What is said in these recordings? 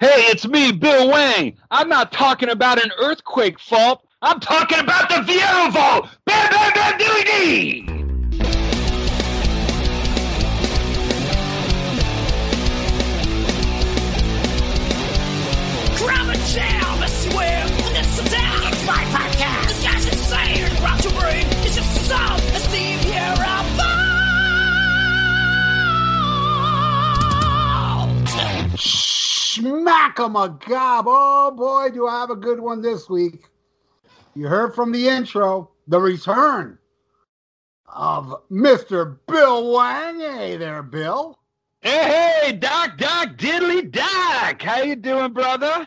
Hey, it's me, Bill Wang. I'm not talking about an earthquake fault. I'm talking about the Viera fault. Bam, bam, bam, doo dee. Grab a jam, I swear, is down. It's my podcast. This guy's insane. Rock your brain. It's just a Smack 'em a gob. Oh boy, do I have a good one this week. You heard from the intro, the return of Mr. Bill Wang. Hey there, Bill. Hey, hey, Doc, Doc, Diddly Doc. How you doing, brother?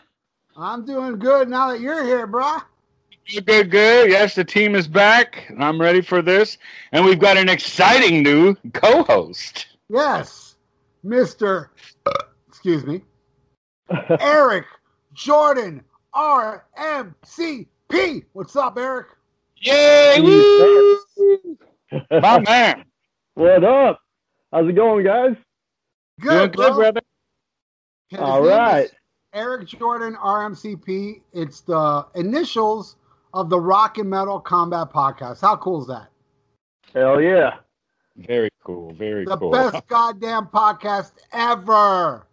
I'm doing good now that you're here, brah. Good, good, good. Yes, the team is back, and I'm ready for this. And we've got an exciting new co-host. Yes, Mr. Excuse me, Eric Jordon RMCP. What's up, Eric? Yay! Woo! My man. What up? How's it going, guys? Good, Doing bro. good, brother. His All name is right. Eric Jordon RMCP. It's the initials of the Rock and Metal Combat Podcast. How cool is that? Hell yeah. Very cool. Very The cool. best goddamn podcast ever.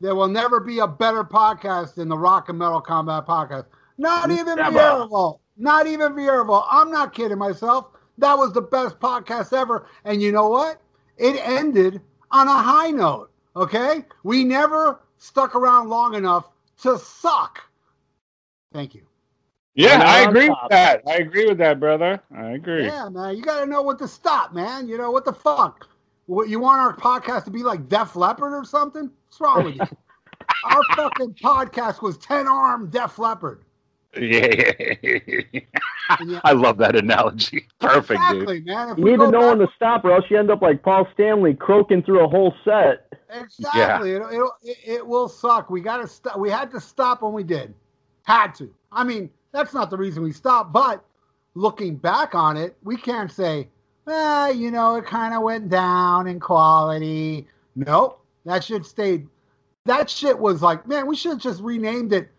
There will never be a better podcast than the Rock and Metal Combat Podcast. Not even Never. Vieirable. Not even Vieirable. I'm not kidding myself. That was the best podcast ever. And you know what? It ended on a high note. Okay? We never stuck around long enough to suck. Thank you. Yeah, I agree with that. I agree with that, brother. I agree. Yeah, man. You got to know when to stop, man. You know, what the fuck? What, you want our podcast to be like Def Leppard or something? What's wrong with you? our fucking podcast was 10 armed Def Leppard. Yeah. Yeah. I love that analogy. Perfect, dude. man. If You need to go know when to stop, or else you end up like Paul Stanley croaking through a whole set. Exactly. It'll, it'll, it, it will suck. We got to stop. We had to stop when we did. Had to. I mean, that's not the reason we stopped, but looking back on it, we can't say, eh, you know, it kind of went down in quality. Nope. That shit stayed. That shit was like, man, we should have just renamed it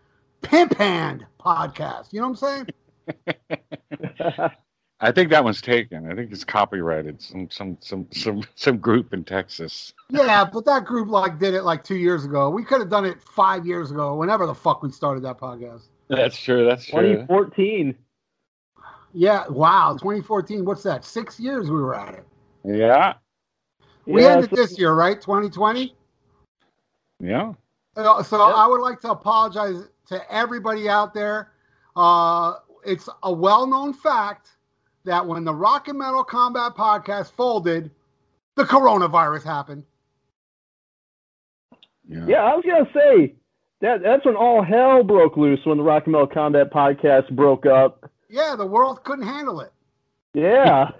Pimp Hand Podcast. You know what I'm saying? I think that one's taken. I think it's copyrighted. Some some some some some group in Texas. Yeah, but that group like did it like two years ago. We could have done it five years ago, whenever the fuck we started that podcast. That's true. That's true. 2014. Yeah, wow, 2014. What's that? Six years we were at it. Yeah. We Yeah, ended so- this year, right? 2020. Yeah. Uh, So Yep. I would like to apologize to everybody out there. Uh, it's a well-known fact that when the Rock and Metal Combat Podcast folded, the coronavirus happened. Yeah. Yeah, I was gonna say that that's when all hell broke loose when the Rock and Metal Combat podcast broke up. Yeah, the world couldn't handle it. Yeah.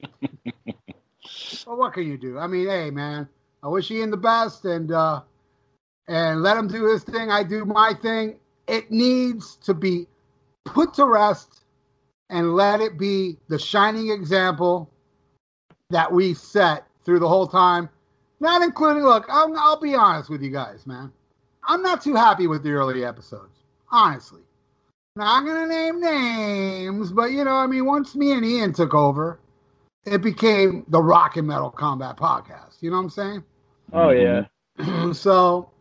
Well, what can you do? I mean, hey, man, I wish Ian the best, and uh, and let him do his thing. I do my thing. It needs to be put to rest, and let it be the shining example that we set through the whole time. Not including, look, I'll, I'll be honest with you guys, man. I'm not too happy with the early episodes, honestly. Not gonna name names, but you know, I mean, once me and Ian took over, it became the Rock and Metal Combat Podcast. You know what I'm saying? Oh yeah. so,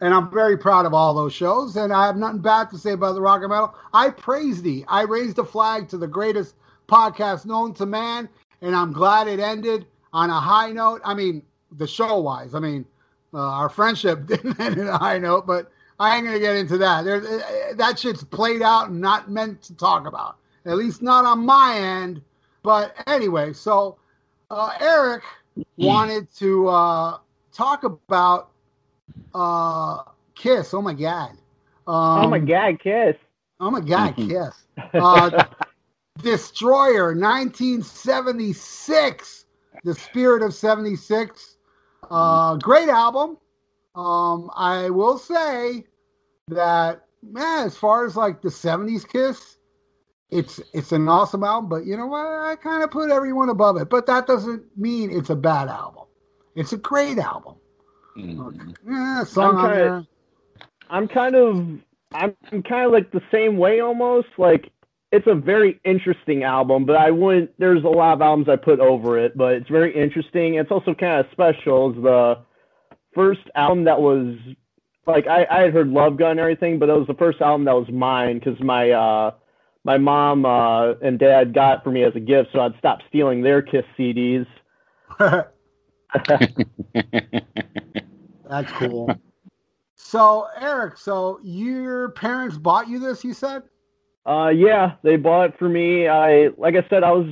and I'm very proud of all those shows, and I have nothing bad to say about the Rock and Metal. I praise thee. I raised a flag to the greatest podcast known to man, and I'm glad it ended on a high note. I mean, the show wise, I mean, uh, our friendship didn't end on a high note, but I ain't gonna get into that. There, uh, that shit's played out and not meant to talk about. At least not on my end. But anyway, so uh, Eric wanted to uh, talk about uh, Kiss. Oh my god. Um, oh my God, Kiss. Oh my god, Kiss. Uh, Destroyer, 1976. The Spirit of 76. Uh, great album. Um, I will say that man, as far as like the 70s Kiss, it's it's an awesome album, but you know what? I kind of put everyone above it. But that doesn't mean it's a bad album. It's a great album. Yeah, song I'm kinda- there. I'm kind of I'm kind of like the same way almost. Like it's a very interesting album, but I wouldn't. There's a lot of albums I put over it, but it's very interesting. It's also kind of special. It's the first album that was like I, I had heard Love Gun and everything, but it was the first album that was mine because my uh, my mom uh, and dad got for me as a gift, so I'd stop stealing their Kiss CDs. That's cool. so, Eric, so your parents bought you this, you said? Uh, yeah, they bought it for me. I, like I said, I was,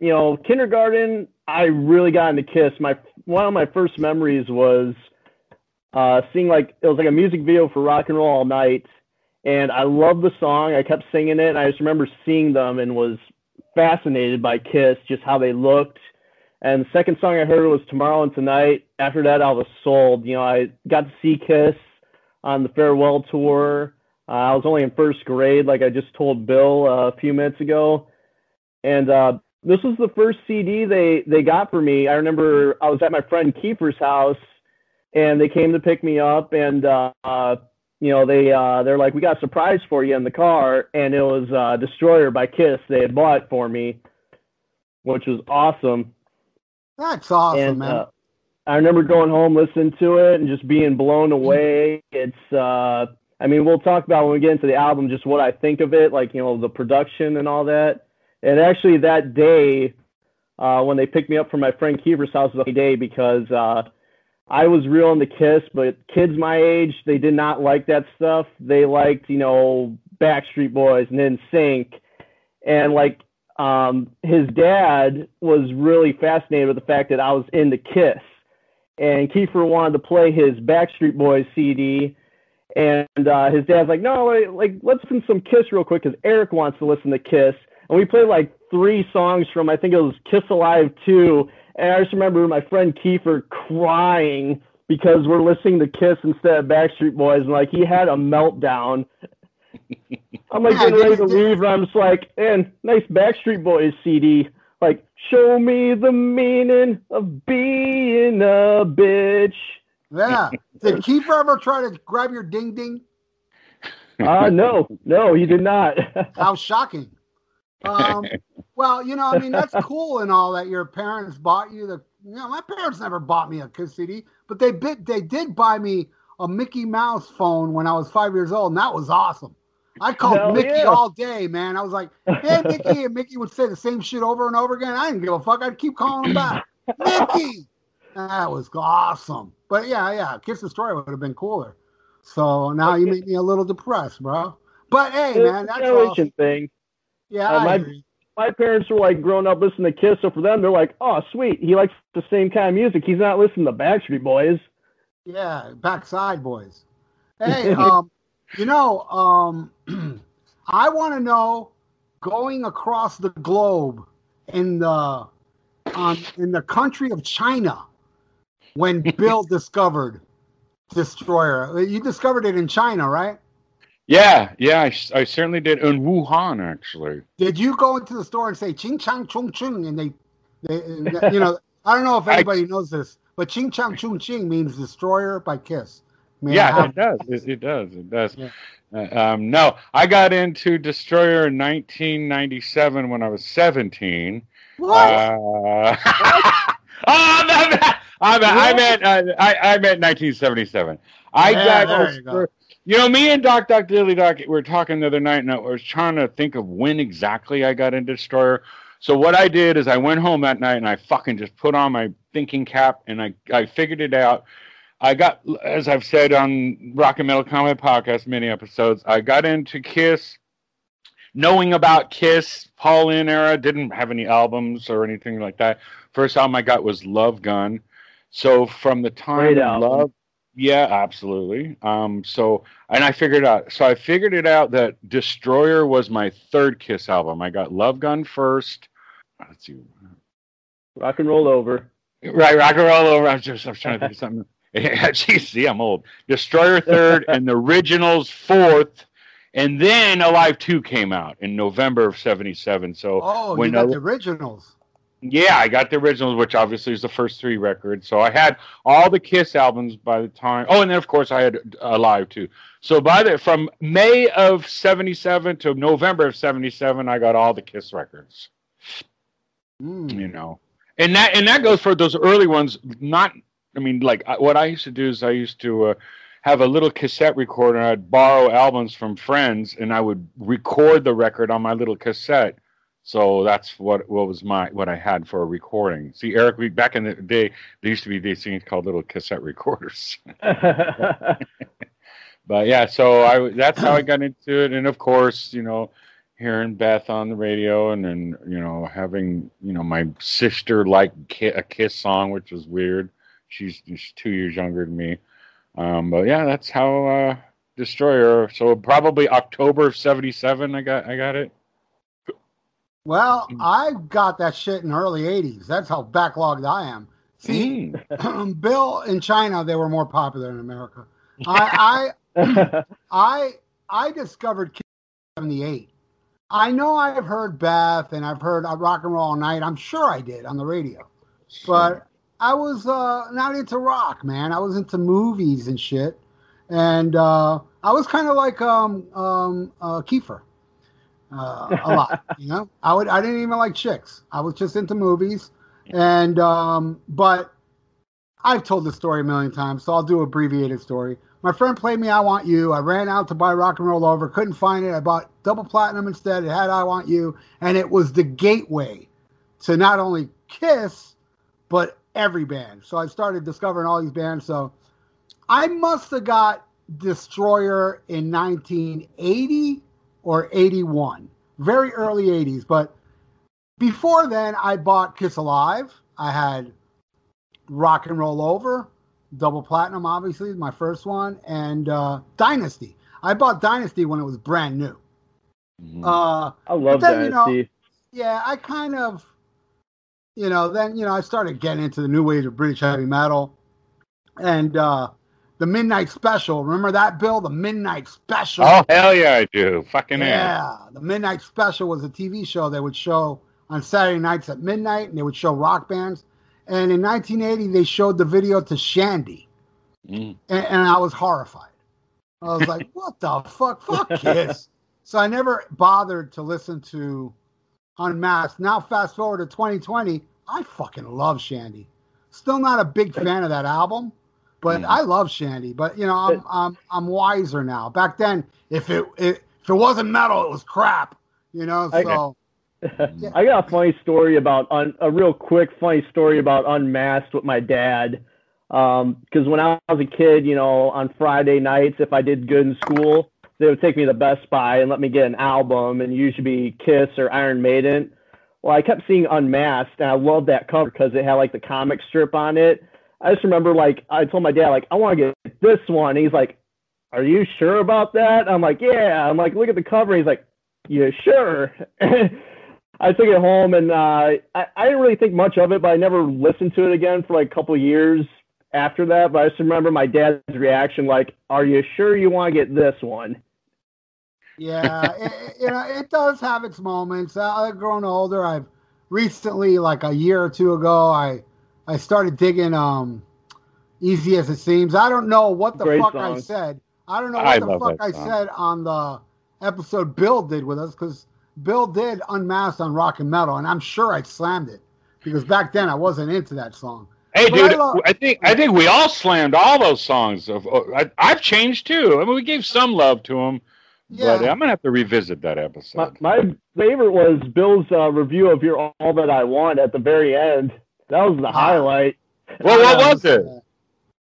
you know, kindergarten. I really got into Kiss. My one of my first memories was uh, seeing like it was like a music video for Rock and Roll All Night, and I loved the song. I kept singing it, and I just remember seeing them and was fascinated by Kiss, just how they looked. And the second song I heard was Tomorrow and Tonight. After that, I was sold. You know, I got to see Kiss on the farewell tour. Uh, I was only in first grade, like I just told Bill uh, a few minutes ago, and uh, this was the first CD they they got for me. I remember I was at my friend Kiefer's house, and they came to pick me up, and uh, uh, you know they uh, they're like, "We got a surprise for you in the car," and it was uh, "Destroyer" by Kiss. They had bought for me, which was awesome. That's awesome, and man. uh, I remember going home, listening to it, and just being blown away. It's, uh, I mean, we'll talk about when we get into the album, just what I think of it, like you know, the production and all that. And actually, that day uh, when they picked me up from my friend Kiefer's house was a day because uh, I was real into Kiss, but kids my age they did not like that stuff. They liked, you know, Backstreet Boys and then Sync, and like um, his dad was really fascinated with the fact that I was into Kiss, and Kiefer wanted to play his Backstreet Boys CD, and uh, his dad's like, no, like, like let's listen some Kiss real quick because Eric wants to listen to Kiss, and we played like three songs from I think it was Kiss Alive 2, and I just remember my friend Kiefer crying because we're listening to Kiss instead of Backstreet Boys, and like he had a meltdown. I'm like getting ready to did- did- leave, and I'm just like, and nice Backstreet Boys CD. Like, show me the meaning of being a bitch. Yeah. Did Kiefer ever try to grab your ding ding? Uh, no, no, he did not. How shocking. Um, well, you know, I mean, that's cool and all that your parents bought you the. You know, my parents never bought me a Kiss CD, but they bit they did buy me a Mickey Mouse phone when I was five years old, and that was awesome. I called Hell Mickey yeah. all day, man. I was like, "Hey, Mickey," and Mickey would say the same shit over and over again. I didn't give a fuck. I'd keep calling him back, Mickey. That was awesome. But yeah, yeah, Kiss Destroyer would have been cooler. So now you make me a little depressed, bro. But hey, It's man, that's generation awesome. thing. Yeah, Uh, I my- My parents were like growing up listening to Kiss, so for them, they're like, oh, sweet, he likes the same kind of music. He's not listening to Backstreet Boys. Yeah, backside boys. Hey, um, you know, um, I want to know going across the globe in the um, in the country of China when Bill discovered Destroyer. You discovered it in China, right? Yeah, yeah, I, I certainly did. In Wuhan, actually. Did you go into the store and say "Ching Chang Chung Chung" and they, they, you know, I don't know if I- anybody knows this, but "Ching Chang Chung Ching" means "destroyer" by Kiss. May I yeah, have- it does. It, it does. It does. Yeah. Uh, um, no, I got into Destroyer in 1997 when I was 17. What? Uh, oh, I'm, I'm, I'm, I meant uh, I, I meant 1977. I Yeah, got you go. you know me and Doc Doc Dilly Doc we were talking the other night, and I was trying to think of when exactly I got into Destroyer. So what I did is I went home that night and I fucking just put on my thinking cap and I I figured it out. I got, as I've said on Rock and Metal Comedy Podcast, many episodes, I got into Kiss, knowing about Kiss, Paul In era, didn't have any albums or anything like that. First album I got was Love Gun. So from the time Great of album. Love, yeah, absolutely. Um, so and I figured out, so I figured it out that Destroyer was my third Kiss album. I got Love Gun first. Let's see, Rock and roll over. Right, rock and roll over. I was just I was trying to think of something. Geez, see, I'm old. Destroyer third and the originals fourth, and then Alive Two came out in November of '77. So Oh, when you got I- the originals. Yeah, I got the originals, which obviously is the first three records. So I had all the Kiss albums by the time. Oh, and then of course I had Alive too. So by the from May of '77 to November of '77, I got all the Kiss records. Mm. You know, and that and that goes for those early ones. Not, I mean, like I- what I used to do is I used to uh, have a little cassette recorder. I'd borrow albums from friends, and I would record the record on my little cassette. So that's what what was my what I had for a recording. See, Eric, we, back in the day, there used to be these things called little cassette recorders. But yeah, so I that's how I got into it, and of course, you know, hearing Beth on the radio, and then you know having you know my sister like ki- a Kiss song, which was weird. She's just two years younger than me. Um, but yeah, that's how uh, Destroyer. So probably October of '77, I got I got it. Well, Mm. I got that shit in early '80s. That's how backlogged I am. See, Mm. Bill in China, they were more popular in America. I, I I discovered Kiss in '78. I know I've heard Beth and I've heard uh, Rock and Roll All Night. I'm sure I did on the radio, but I was uh, not into rock, man. I was into movies and shit, and uh, I was kind of like um, um, uh, Kiefer. Uh, a lot, you know. I would. I didn't even like chicks. I was just into movies, and um, but I've told this story a million times, so I'll do an abbreviated story. My friend played me "I Want You." I ran out to buy Rock and Roll Over, couldn't find it. I bought Double Platinum instead. It had "I Want You," and it was the gateway to not only Kiss but every band. So I started discovering all these bands. So I must have got Destroyer in 1980 or 81, very early 80s. But before then, I bought Kiss Alive. I had Rock and Roll Over, Double Platinum, obviously, my first one, and uh, Dynasty. I bought Dynasty when it was brand new. Mhm. Uh, I love then, you know, Dynasty. yeah, I kind of, you know, then you know, I started getting into the new wave of British heavy metal, and uh the Midnight Special. Remember that, Bill? The Midnight Special. oh hell yeah, I do. Fucking yeah. yeah, the Midnight Special was a TV show they would show on Saturday nights at midnight, and they would show rock bands. And in 1980, they showed the video to Shandi, Mm. and, and I was horrified. I was like, "What the fuck? Fuck Kiss!" So I never bothered to listen to Unmasked. Now, fast forward to 2020, I fucking love Shandi. Still not a big fan of that album, but Mhm. I love Shandi. But you know, I'm I'm I'm wiser now. Back then, if it, it if it wasn't metal, it was crap. You know, I- so I got a funny story about un, a real quick funny story about Unmasked with my dad. Because when I was a kid, you know, on Friday nights, if I did good in school, they would take me to Best Buy and let me get an album, and usually be Kiss or Iron Maiden. Well, I kept seeing Unmasked, and I loved that cover because it had like the comic strip on it. I just remember, like, I told my dad, like, I want to get this one. He's like, Are you sure about that? I'm like, Yeah. I'm like, Look at the cover. He's like, Yeah, sure. I took it home and uh, I, I didn't really think much of it, but I never listened to it again for like a couple years after that. But I just remember my dad's reaction, like, "Are you sure you want to get this one?" Yeah, it, you know, it does have its moments. Uh, I've grown older. I've recently, like a year or two ago, I I started digging um, "Easy as It Seems." I don't know what the Great fuck I said. I don't know I what the fuck I said on the episode Bill did with us because Bill did unmasked on rock and metal, and I'm sure I slammed it because back then I wasn't into that song. Hey, But dude, I I think I think we all slammed all those songs. Of oh, I, I've changed too. I mean, we gave some love to them, but Yeah. I'm gonna have to revisit that episode. my favorite was Bill's uh, review of You're All That I Want at the very end. That was the highlight. well, what was it?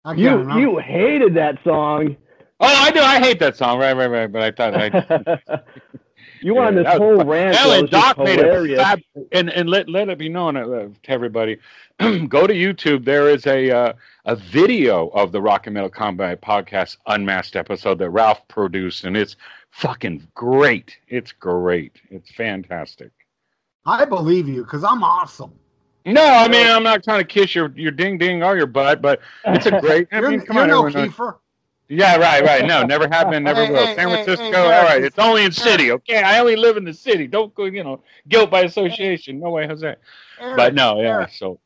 I You remember. you hated that song. Oh, I do. I hate that song. Right, right, right. But I thought I. you went on Yeah, this that was whole fun. rant. Hell, that and was Doc made it hilarious. fab, and and let let it be known uh, to everybody. go to YouTube. There is a uh, a video of the Rock and Metal Combat Podcast Unmasked episode that Ralph produced, and it's fucking great. It's great. It's fantastic. I believe you because I'm awesome. No, I mean I'm not trying to kiss your your ding ding or your butt, but it's a great. I You're, mean, come you're on, no everyone. Kiefer. Yeah, right, right. No, never happened, never Hey, will. hey, San Francisco, hey, all Eric, it's- It's only in city, okay? I only live in the city. Don't go, you know, guilt by association. No way, Jose. Eric, But no, yeah. Eric, So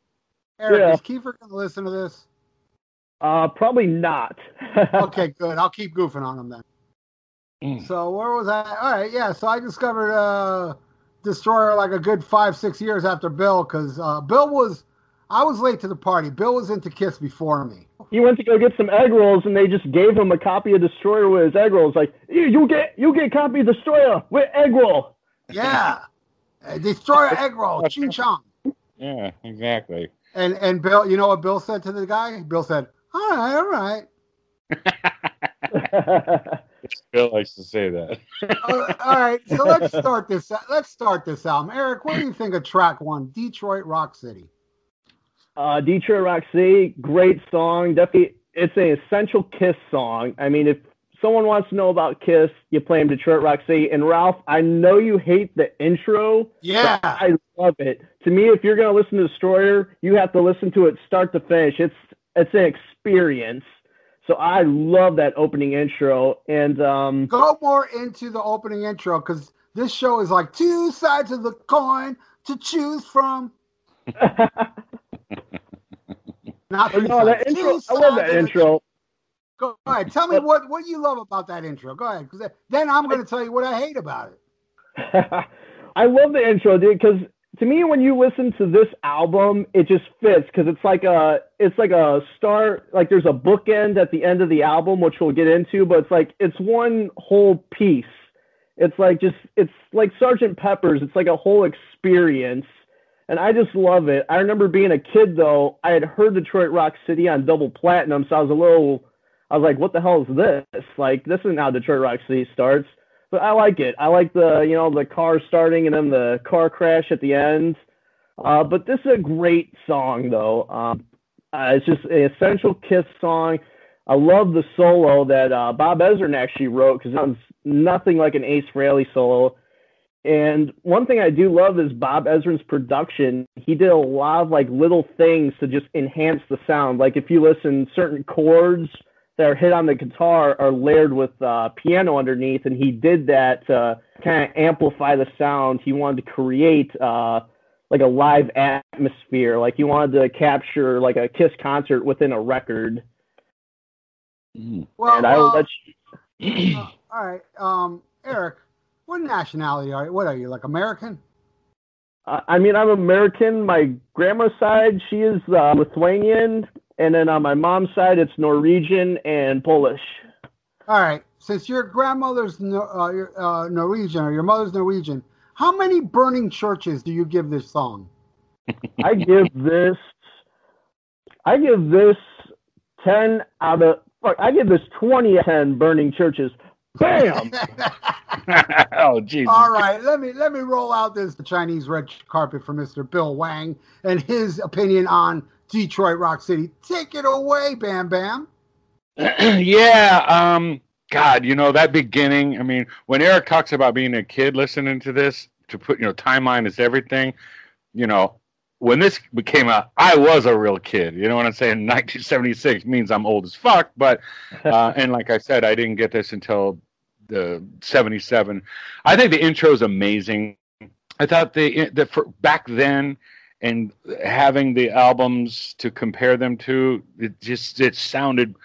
Eric, Yeah. is Kiefer going to listen to this? Uh, probably not. Okay, good. I'll keep goofing on him then. Mm. So where was I? All right, yeah. So I discovered uh, Destroyer like a good five, six years after Bill, because uh, Bill was, I was late to the party. Bill was into Kiss before me. he went to go get some egg rolls, and they just gave him a copy of Destroyer with his egg rolls. Like, you, you get you get a copy of Destroyer with egg roll. Yeah, Uh, Destroyer egg roll, ching chong. yeah, exactly. And and Bill, you know what Bill said to the guy? Bill said, "All right, all right." Bill likes to say that. Uh, all right, so let's start this. Let's start this album. Eric, what do you think of track one, Detroit Rock City? Uh, Detroit Rock City, great song. Definitely, it's an essential Kiss song. I mean, if someone wants to know about Kiss, you play them Detroit Rock City. And Ralph, I know you hate the intro. Yeah, I love it. To me, if you're gonna listen to Destroyer, you have to listen to it start to finish. It's it's an experience. So I love that opening intro. And um, go more into the opening intro because this show is like two sides of the coin to choose from. Not three no, that intro, I love that intro. Go ahead, tell me what what you love about that intro. Go ahead, because then I'm going to tell you what I hate about it. I love the intro, dude, because to me, when you listen to this album, it just fits because it's like a it's like a start, like there's a bookend at the end of the album, which we'll get into, but it's like it's one whole piece. It's like just it's like Sergeant Pepper's. It's like a whole experience, and I just love it. I remember being a kid though. I had heard Detroit Rock City on double platinum, so I was a little. I was like, "What the hell is this? Like, this isn't how Detroit Rock City starts." but I like it. I like the you know the car starting and then the car crash at the end. Uh, but this is a great song though. Um, uh, it's just an essential Kiss song. I love the solo that uh, Bob Ezrin actually wrote because it sounds nothing like an Ace Frehley solo. And one thing I do love is Bob Ezrin's production. He did a lot of like little things to just enhance the sound. Like if you listen, certain chords that are hit on the guitar are layered with uh, piano underneath, and he did that to kind of amplify the sound. He wanted to create uh, like a live atmosphere, like he wanted to capture like a Kiss concert within a record. Mm. Well, and I will well, let you. uh, all right, um, Eric, what nationality are you? What are you, like American? I I mean, I'm American. My grandma's side, she is uh, Lithuanian, and then on my mom's side, it's Norwegian and Polish. All right, since your grandmother's Nor- uh, your, uh, Norwegian or your mother's Norwegian, how many burning churches do you give this song? I give this, I give this ten out of. Fuck, I give this twenty out of ten burning churches. Bam! oh, Jesus. All right, let me let me roll out this the Chinese red carpet for Mr. Bill Wang and his opinion on Detroit Rock City. Take it away, Bam Bam. yeah. Um. God, you know that beginning. I mean, when Eric talks about being a kid listening to this, to put you know timeline is everything. You know, when this became out, I was a real kid. You know what I'm saying? 1976 means I'm old as fuck. But uh, and like I said, I didn't get this until the 77. I think the intro is amazing. I thought the the for back then and having the albums to compare them to, it just it sounded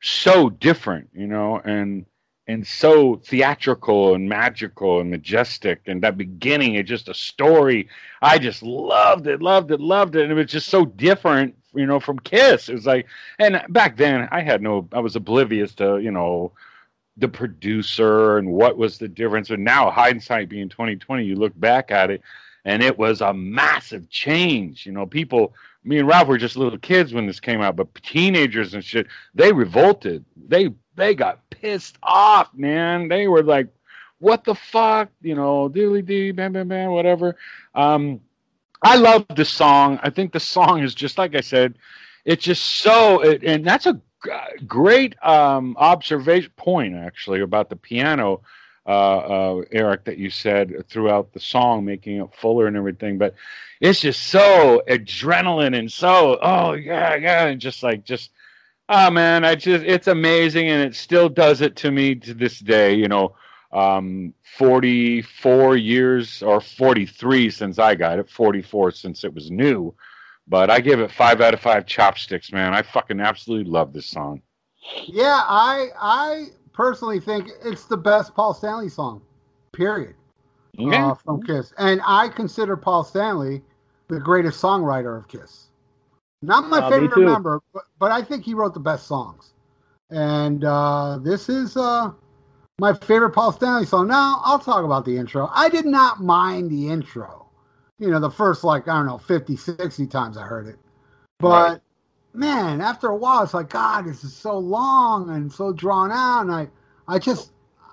so different, you know, and and so theatrical and magical and majestic. And that beginning, it's just a story. I just loved it, loved it, loved it, and it was just so different, you know, from Kiss. It was like, and back then, I had no, I was oblivious to, you know, the producer and what was the difference. And now, hindsight being twenty twenty, you look back at it, and it was a massive change. You know, people me and Ralph were just little kids when this came out, but teenagers and shit, they revolted. They they got pissed off, man. They were like, "What the fuck?" You know, dilly dee, bam, bam, bam, whatever. Um, I love the song. I think the song is just like I said. It's just so, it, and that's a great um, observation point actually about the piano, uh, uh, Eric, that you said throughout the song, making it fuller and everything. But it's just so adrenaline and so oh yeah yeah and just like just Oh man, I just it's amazing and it still does it to me to this day, you know. Um 44 years or 43 since I got it, 44 since it was new. But I give it 5 out of 5 chopsticks, man. I fucking absolutely love this song. Yeah, I I personally think it's the best Paul Stanley song. Period. Yeah. uh, from Kiss, and I consider Paul Stanley the greatest songwriter of Kiss. Not my Uh, favorite too. member, but, but I think he wrote the best songs. And uh, this is uh, my favorite Paul Stanley song. Now I'll talk about the intro. I did not mind the intro. You know, the first like I don't know 50, 60 times I heard it, but Right. man, after a while, it's like God, this is so long and so drawn out, and I, I just,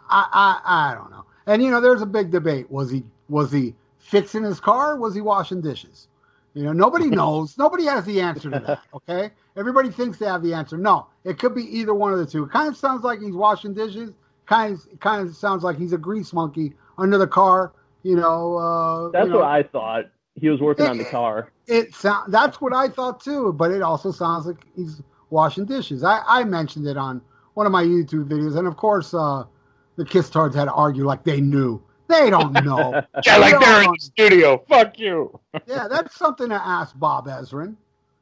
I, I, I don't know. And you know, there's a big debate. Was he, was he fixing his car? Was he washing dishes? You know, nobody knows. nobody has the answer to that. Okay, everybody thinks they have the answer. No, it could be either one of the two. It kind of sounds like he's washing dishes. Kind of, kind of sounds like he's a grease monkey under the car. You know, uh, That's you know, what I thought. He was working on the car. it sound that's what I thought too, but it also sounds like he's washing dishes. I, I mentioned it on one of my YouTube videos, and of course, uh, the Kiss Tards had to argue like they knew. They don't know. Yeah, like We they're in the studio. Fuck you. yeah, that's something to ask Bob Ezrin.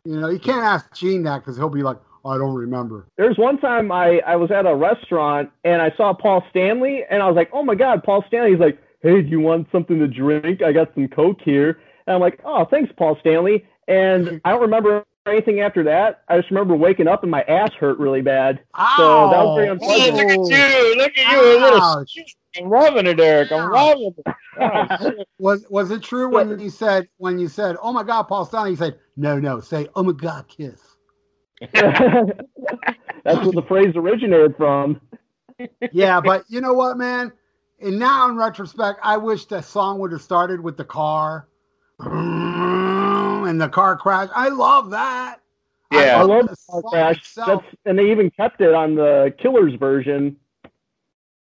You know, you can't ask Gene that because he'll be like, I don't remember. There's one time I, I was at a restaurant and I saw Paul Stanley and I was like, oh my God, Paul Stanley. He's like, hey, do you want something to drink? I got some Coke here. And I'm like, oh, thanks, Paul Stanley. And I don't remember anything after that. I just remember waking up and my ass hurt really bad. So that was oh, very Ow! unpleasant. look at you. Look at you. A little I'm loving it, Eric. I'm loving it. Oh. Was was it true when you said when you said, "Oh my God, Paul Stanley"? You said, "No, no, say, oh my God, Kiss." That's where the phrase originated from. yeah, but you know what, man? And now in retrospect, I wish the song would have started with the car and the car crash. I love that. Yeah. I love the the car crash. itself. That's and they even kept it on the Killers version.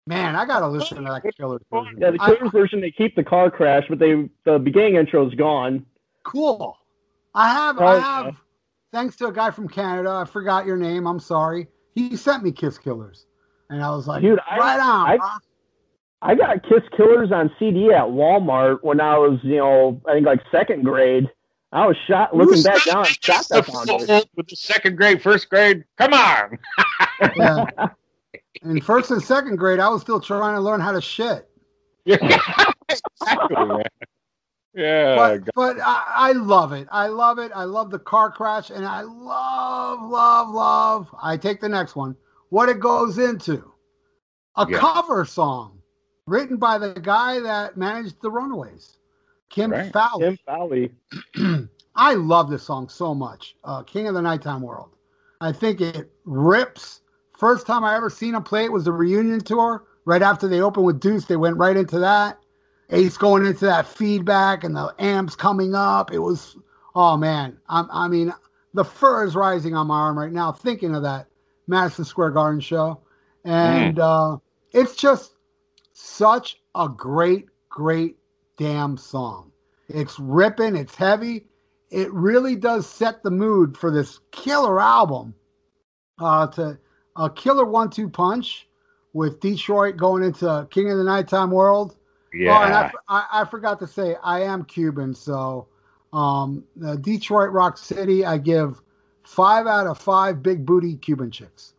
Man, I gotta listen to that Killers version. Yeah, the I- Killers version they keep the car crash, but they the beginning intro is gone. cool. I have, Oh, I yeah. have. Thanks to a guy from Canada, I forgot your name. I'm sorry. He sent me Kiss Killers, and I was like, Dude, I- right on. I- bro. I got Kiss Killers on CD at Walmart when I was, you know, I think like second grade. I was shot looking back down, I'm shocked I The found it. fool with the second grade, first grade. Come on. Yeah. In first and second grade, I was still trying to learn how to shit. Yeah. exactly, man. Yeah. but but I, I love it. I love it. I love the car crash, and I love, love, love. I take the next one. What it goes into a Yeah. cover song written by the guy that managed the Runaways, Kim Right. Fowley. Tim Fowley. I love this song so much. Uh, King of the Nighttime World. I think it rips. First time I ever seen him play it was the reunion tour. Right after they opened with Deuce, they went right into that. Ace going into that feedback and the amps coming up. It was, oh man. I, I mean, the fur is rising on my arm right now thinking of that Madison Square Garden show. And uh, it's just such a great, great damn song. It's ripping, it's heavy. It really does set the mood for this killer album. Uh, to a killer one-two punch with Detroit going into King of the Nighttime World. yeah. Oh, and I, I, I forgot to say, I am Cuban, so um, uh, Detroit Rock City, I give five out of five big booty Cuban chicks.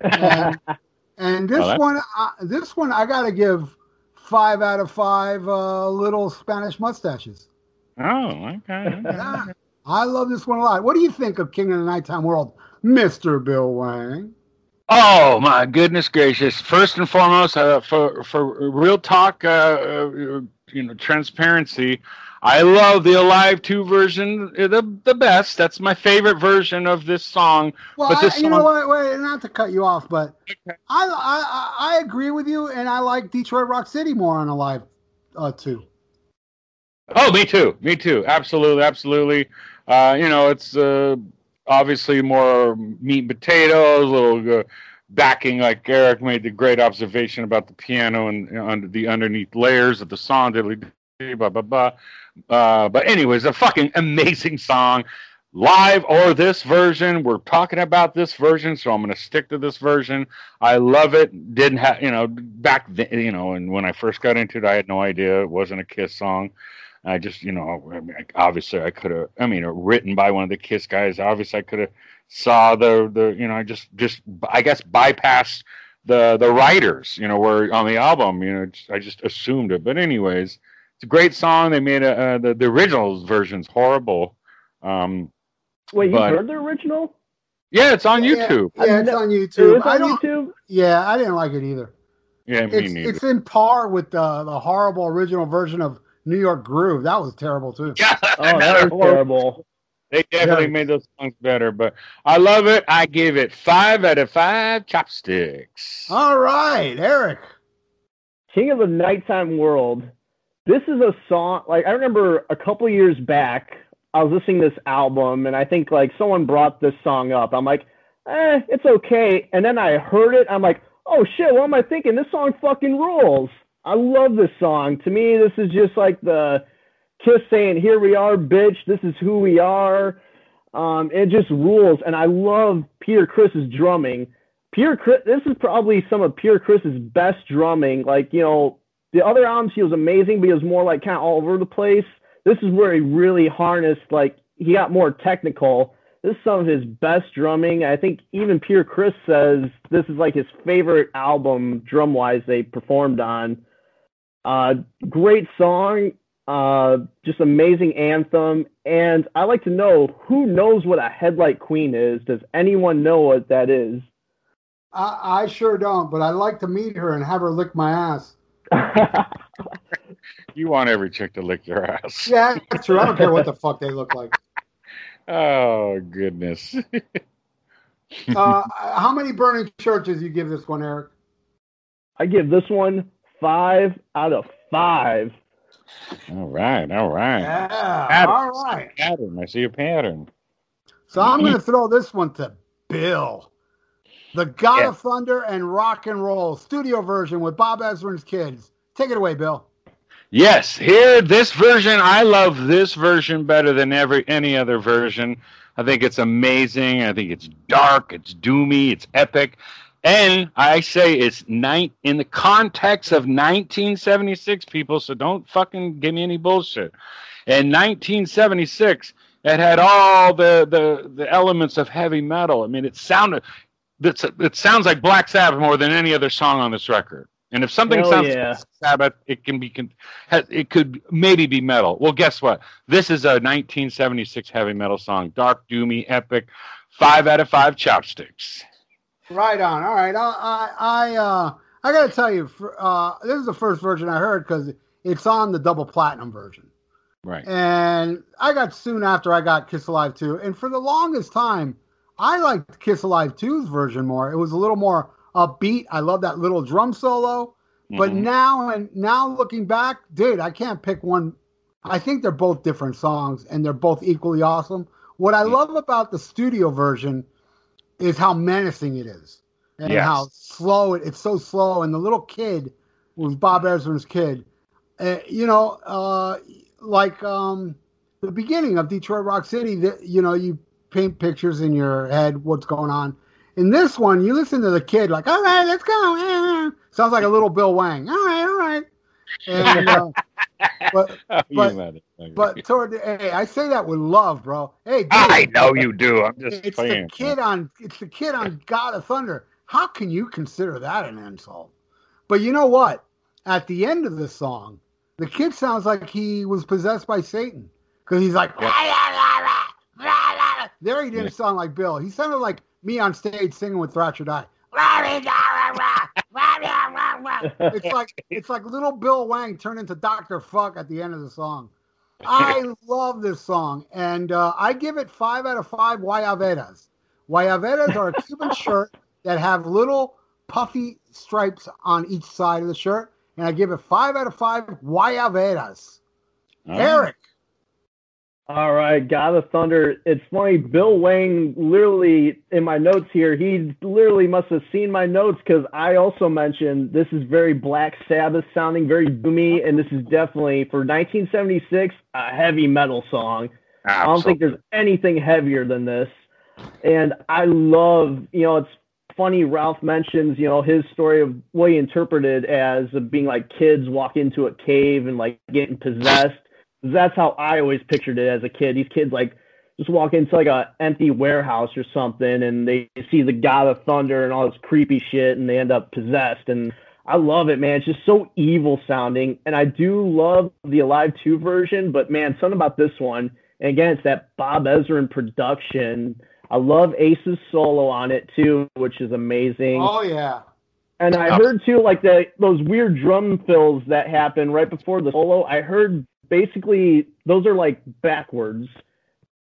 And, and this Oh, that's- one, uh, this one, I gotta give five out of five uh, little Spanish mustaches. oh, okay. Yeah, I love this one a lot. What do you think of King of the Nighttime World, Mister Bill Wang? Oh my goodness gracious! First and foremost, uh, for for real talk, uh, uh, you know, transparency. I love the Alive Two version, uh, the the best. That's my favorite version of this song. Well, But I, this you know what? Wait, not to cut you off, but Okay. I, I I I agree with you, and I like Detroit Rock City more on Alive uh, too. Oh, me too. Me too. Absolutely, absolutely. Uh, you know, it's uh, obviously more meat and potatoes, a little uh, backing. Like Eric made the great observation about the piano and under the underneath layers of the song. diddly Blah blah blah. Uh, but anyways, a fucking amazing song. live or this version. We're talking about this version, so I'm to stick to this version. I love it. Didn't have, you know, back then, you know, and when I first got into it, I had no idea it wasn't a Kiss song. I just, you know, I mean, obviously I could have, I mean, written by one of the Kiss guys. Obviously I could have saw the, the, you know, I just, just, I guess bypassed the, the writers, you know, were on the album, you know, I just assumed it. But anyways, it's a great song. They made a, uh, the, the original version's horrible. Um, Wait, you But- heard the original? yeah, it's on Yeah, YouTube. Yeah, it's I've on YouTube. is I on don't. YouTube. Yeah, I didn't like it either. Yeah, me It's neither. it's in par with the the horrible original version of New York Groove. That was terrible too. yeah, Oh, that was terrible. They definitely Yeah. made those songs better, but I love it. I give it five out of five chopsticks. All right, Eric. King of the Nighttime World. This is a song like I remember a couple years back. I was listening to this album, and I think like someone brought this song up. I'm like, eh, it's okay. And then I heard it. I'm like, oh shit, what am I thinking? This song fucking rules. I love this song. To me, this is just like the Kiss saying, "Here we are, bitch. This is who we are." Um, it just rules, and I love Peter Criss's drumming. Peter Criss, this is probably some of Peter Criss's best drumming. Like you know, the other albums he was amazing, but he was more like kind of all over the place. This is where he really harnessed, like he got more technical. This is some of his best drumming. I think even Peter Criss says this is like his favorite album drum wise they performed on. Uh, great song, uh, just amazing anthem. And I like to know who knows what a headlight queen is. Does anyone know what that is? I, I sure don't, but I'd like to meet her and have her lick my ass. You want every chick to lick your ass. Yeah, that's true. I don't care what the fuck they look like. Oh goodness. Uh, how many burning churches you give this one, Eric? I give this one five out of five. all right, all right. Yeah, Pattern. all right. Pattern. I see a pattern. So I'm going to throw this one to Bill. The God Yeah. of Thunder and Rock and Roll studio version with Bob Ezrin's kids. Take it away, Bill. Yes, here this version. I love this version better than every any other version. I think it's amazing. I think it's dark. It's doomy. It's epic, and I say it's night in the context of 1976 people. So don't fucking give me any bullshit. In 1976, it had all the the the elements of heavy metal. I mean, it sounded. It's, it sounds like Black Sabbath more than any other song on this record. And if something Hell sounds yeah. like Sabbath, it can be con- it could maybe be metal. Well, guess what? This is a 1976 heavy metal song, dark, doomy, epic. Five out of five chopsticks. Right on. All right. I I I, uh, I got to tell you, for, uh, this is the first version I heard because it's on the double platinum version. Right. And I got soon after I got Kiss Alive 2. And for the longest time, I liked Kiss Alive 2's version more. It was a little more upbeat. I love that little drum solo. But Mhm. now and now looking back, dude, I can't pick one. I think they're both different songs and they're both equally awesome. What I Yeah. love about the studio version is how menacing it is and Yes. how slow it, it's so slow. And the little kid was Bob Ezrin's kid. Uh, you know, uh, like um, the beginning of Detroit Rock City, that you know, you paint pictures in your head what's going on. In this one, you listen to the kid like, "All right, let's go." Sounds like a little Bill Wang. All right, all right. And uh, but You but- but toward the, hey, I say that with love, bro. Hey, dude, I know you do. I'm just it's playing. the kid on it's the kid on God of Thunder. How can you consider that an insult? But you know what? At the end of the song, the kid sounds like he was possessed by Satan because he's like, there he didn't Yeah. sound like Bill. He sounded like me on stage singing with Thrasher Die. It's like it's like little Bill Wang turned into Doctor Fuck at the end of the song. I love this song, and uh, I give it five out of five guayaberas. Guayaberas are a Cuban shirt that have little puffy stripes on each side of the shirt, and I give it five out of five guayaberas. All right. Eric, All right, God of Thunder. It's funny. Bill Wang literally in my notes here. He literally must have seen my notes because I also mentioned this is very Black Sabbath sounding, very doomy, and this is definitely for 1976 a heavy metal song. I don't think there's anything heavier than this. And I love, you know, it's funny. Ralph mentions, you know, his story of what he interpreted as being like kids walk into a cave and like getting possessed. That's how I always pictured it as a kid. These kids like just walk into like a empty warehouse or something and they see the god of thunder and all this creepy shit and they end up possessed and I love it, man. It's just so evil sounding. And I do love the Alive 2 version, but man, something about this one. And again, it's that Bob Ezrin production. I love Ace's solo on it too, which is amazing. Oh yeah. And I heard too, like the those weird drum fills that happen right before the solo. I heard basically those are like backwards.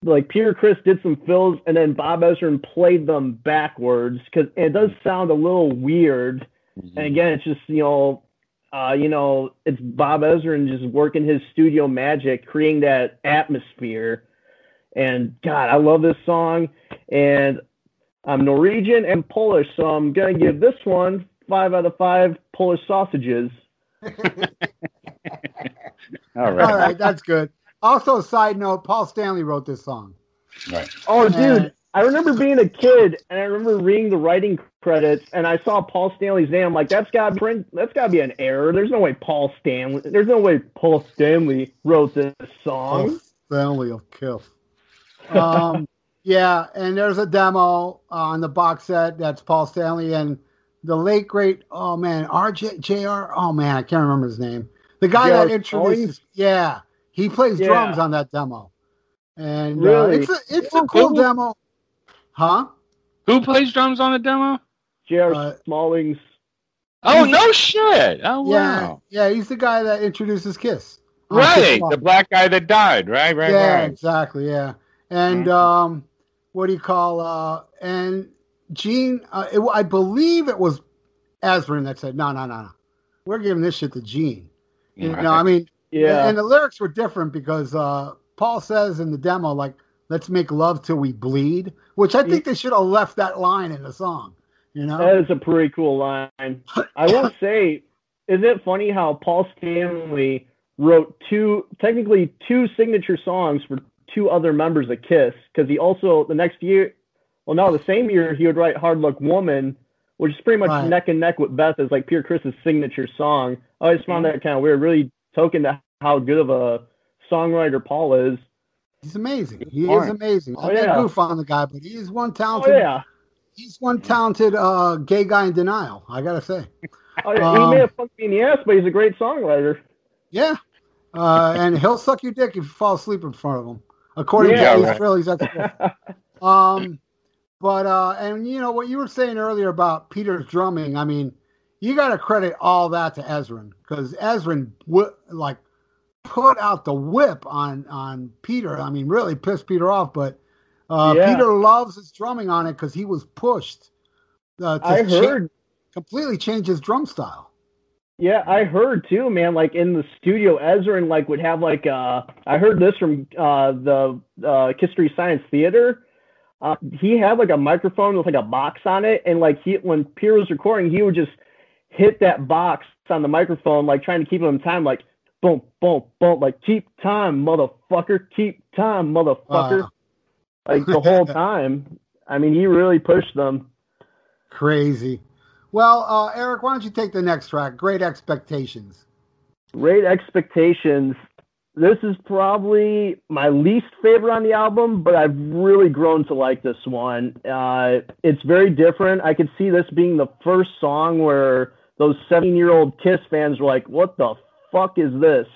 Like Peter Criss did some fills, and then Bob Ezrin played them backwards because it does sound a little weird. Mm-hmm. And again, it's just you know, uh, you know, it's Bob Ezrin just working his studio magic, creating that atmosphere. And God, I love this song. And I'm Norwegian and Polish, so I'm gonna give this one five out of five Polish sausages. All All right. right, that's good. Also, a side note: Paul Stanley wrote this song. Right. Oh, dude, And- I remember being a kid and I remember reading the writing credits and I saw Paul Stanley's name. I'm like, that's gotta be print- that's gotta be an error. There's no way Paul Stanley. There's no way Paul Stanley wrote this song. Paul Stanley will kill. Um, yeah, and there's a demo on the box set that's Paul Stanley and the late great oh man RJ JR oh man I can't remember his name the guy J.R. that introduces yeah he plays Yeah. drums on that demo and uh, it's a it's a cool demo huh Who plays drums on the demo? J.R. Uh, Smalling's. Oh no shit! Oh yeah wow! yeah he's the guy that introduces Kiss Right, Kiss the black guy that died. Right, right, yeah, right. exactly. Yeah, and Mhm. um, what do you call uh, and Gene? Uh, it, I believe it was Ezrin that said, "No, no, no, no, we're giving this shit to Gene." You Right. know, I mean, Yeah. and the lyrics were different because uh, Paul says in the demo, like, "Let's make love till we bleed," which I think they should have left that line in the song. You know, That is a pretty cool line. I will say, isn't it funny how Paul Stanley wrote two, technically two signature songs for two other members of Kiss? Because he also, the next year, well, no, the same year, he would write Hard Luck Woman, which is pretty much Right. neck and neck with Beth as like Peter Criss's signature song. I always found that kind of weird, really token to how good of a songwriter Paul is. he's amazing. He is amazing. Oh, I yeah. goof on the guy, but he is one Oh, talented. yeah. He's one talented uh, gay guy in denial. I gotta say. Oh, yeah. Um, he may have fucked me in the ass, but he's a great songwriter. Yeah. Uh, and he'll suck your dick if you fall asleep in front of him, according Yeah, to Ace right. Um, but uh, and you know what you were saying earlier about Peter's drumming. I mean, you got to credit all that to Ezrin because Ezrin w- like put out the whip on on Peter. I mean, really pissed Peter off. But uh, Yeah. Peter loves his drumming on it because he was pushed. Uh, to I cha- heard completely change his drum style. Yeah, I heard too, man. Like in the studio, Ezrin like would have like uh, I heard this from uh the uh History Science Theater. Uh, he had like a microphone with like a box on it, and like he when Peter was recording, he would just hit that box on the microphone, like trying to keep him in time, like boom, boom, boom, like keep time, motherfucker, keep time, motherfucker, Wow. like the whole time. I mean, he really pushed them. Crazy. Well, uh, Eric, why don't you take the next track? Great expectations. Great Expectations. This is probably my least favorite on the album, but I've really grown to like this one. Uh, it's very different. I could see this being the first song where those 17 year old Kiss fans were like, what the fuck is this?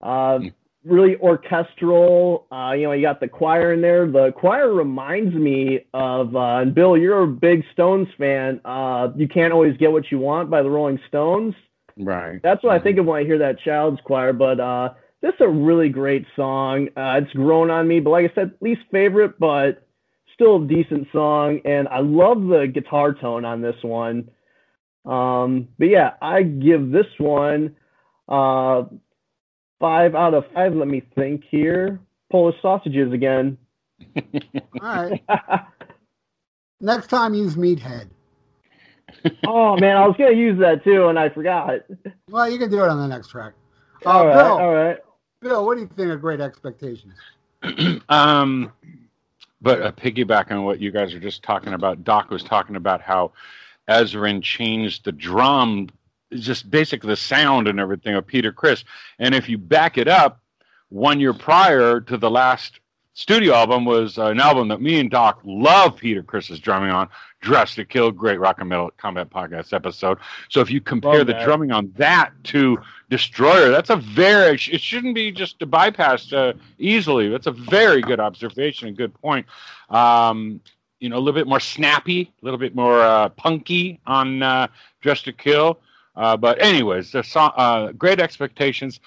Uh, really orchestral. Uh, you know, you got the choir in there. The choir reminds me of, uh, and Bill, you're a big Stones fan. Uh, you can't always get what you want by the Rolling Stones. Right. That's what I think of when I hear that child's choir. But uh, this is a really great song. Uh, it's grown on me, but like I said, least favorite, but still a decent song. And I love the guitar tone on this one. Um, but yeah, I give this one uh, five out of five. Let me think here. Polish sausages again. All right. Next time, use Meathead. oh man, I was gonna use that too, and I forgot. Well, you can do it on the next track. Uh, All right, Bill, all right. Bill, what do you think of Great Expectations? um, but a piggyback on what you guys are just talking about, Doc was talking about how Ezrin changed the drum, just basically the sound and everything of Peter Criss. And if you back it up, one year prior to the last studio album was an album that me and Doc love Peter Criss's drumming on, Dressed to Kill, great rock and metal combat podcast episode. So if you compare Love the that. drumming on that to Destroyer, that's a very, it shouldn't be just bypassed uh, easily. That's a very good observation and good point. Um, you know, a little bit more snappy, a little bit more uh, punky on uh, to Kill. Uh, but anyways, the song, uh, Great Expectations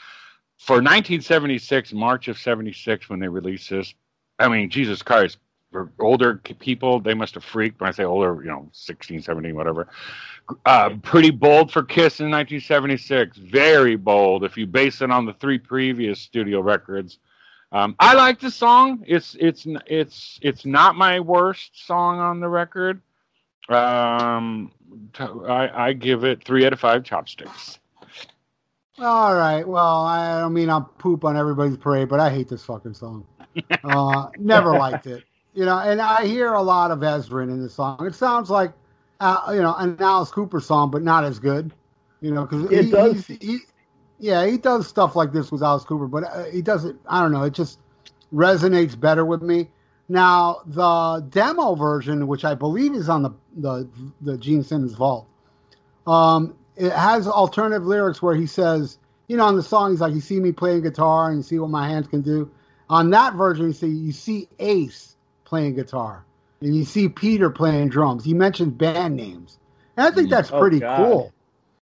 for 1976, March of 76, when they released this. I mean, Jesus Christ, for older people, they must have freaked. When I say older, you know, 16, 17, whatever. Uh, pretty bold for Kiss in 1976. Very bold if you base it on the three previous studio records. Um, I like the song. It's it's it's it's not my worst song on the record. Um, t- I, I give it three out of five chopsticks. All right. Well, I don't mean I'm poop on everybody's parade, but I hate this fucking song. Uh, never liked it. You know, and I hear a lot of Ezrin in the song. It sounds like, uh, you know, an Alice Cooper song, but not as good. You know, because It he, does. he's- he, yeah, he does stuff like this with Alice Cooper, but uh, he does it. I don't know. It just resonates better with me. Now, the demo version, which I believe is on the the, the Gene Simmons vault, um, it has alternative lyrics where he says, you know, on the song, he's like, "You see me playing guitar and you see what my hands can do." On that version, you see you see Ace playing guitar and you see Peter playing drums. He mentions band names, and I think that's Oh, pretty God. cool.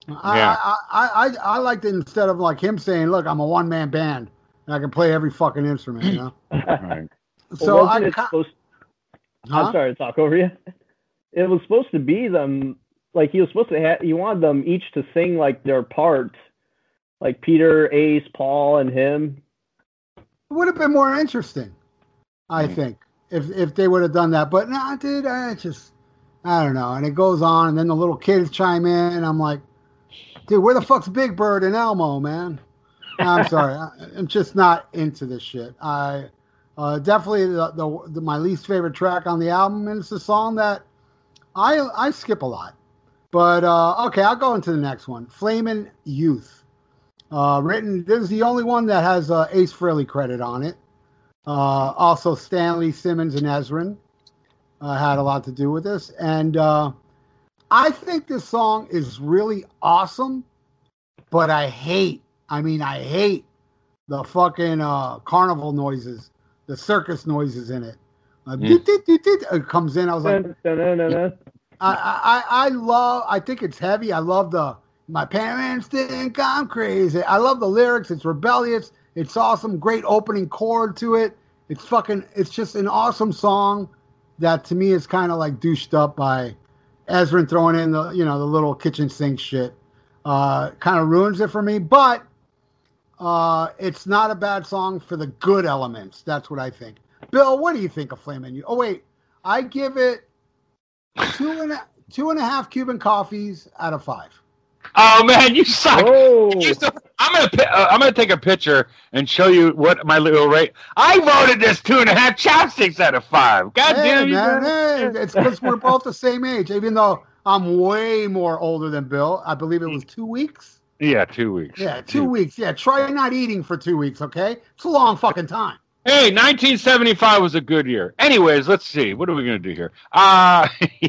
I, Yeah. I, I, I, I liked it instead of like him saying, "Look, I'm a one man band and I can play every fucking instrument." You know, Right. so wasn't I, it ca- supposed huh? I'm sorry to talk over you. It was supposed to be them, like he was supposed to have. He wanted them each to sing like their part, like Peter, Ace, Paul, and him. It would have been more interesting, I Mm. think, if if they would have done that. But nah, dude, I just I don't know. And it goes on, and then the little kids chime in, and I'm like, dude, where the fuck's Big Bird and Elmo, man? I'm sorry, I, I'm just not into this shit. I uh, definitely the, the, the my least favorite track on the album, and it's a song that I I skip a lot. But uh, okay, I'll go into the next one. Flamin' Youth. Uh, written, this is the only one that has uh, Ace Frehley credit on it. Uh, also, Stanley Simmons and Ezrin uh, had a lot to do with this. And uh, I think this song is really awesome, but I hate, I mean, I hate the fucking uh, carnival noises, the circus noises in it. Uh, Mm. it comes in. I was like. I, I I love. I think it's heavy. I love the. My parents think I'm crazy. I love the lyrics. It's rebellious. It's awesome. Great opening chord to it. It's fucking. It's just an awesome song that to me is kind of like douched up by Ezrin throwing in the you know the little kitchen sink shit. Uh, kind of ruins it for me, but uh, it's not a bad song for the good elements. That's what I think. Bill, what do you think of Flamin' You? Oh wait, I give it two and a, two and a half Cuban coffees out of five. Oh man, you suck. Oh, You suck. I'm gonna uh, I'm gonna take a picture and show you what my little rate. I voted this two and a half chopsticks out of five. God Hey, damn you! man, hey, it's because we're both the same age. Even though I'm way more older than Bill, I believe it was two weeks. Yeah, two weeks. Yeah, two weeks. Yeah, try not eating for two weeks. Okay, it's a long fucking time. Hey, 1975 was a good year. Anyways, let's see. What are we going to do here? Uh,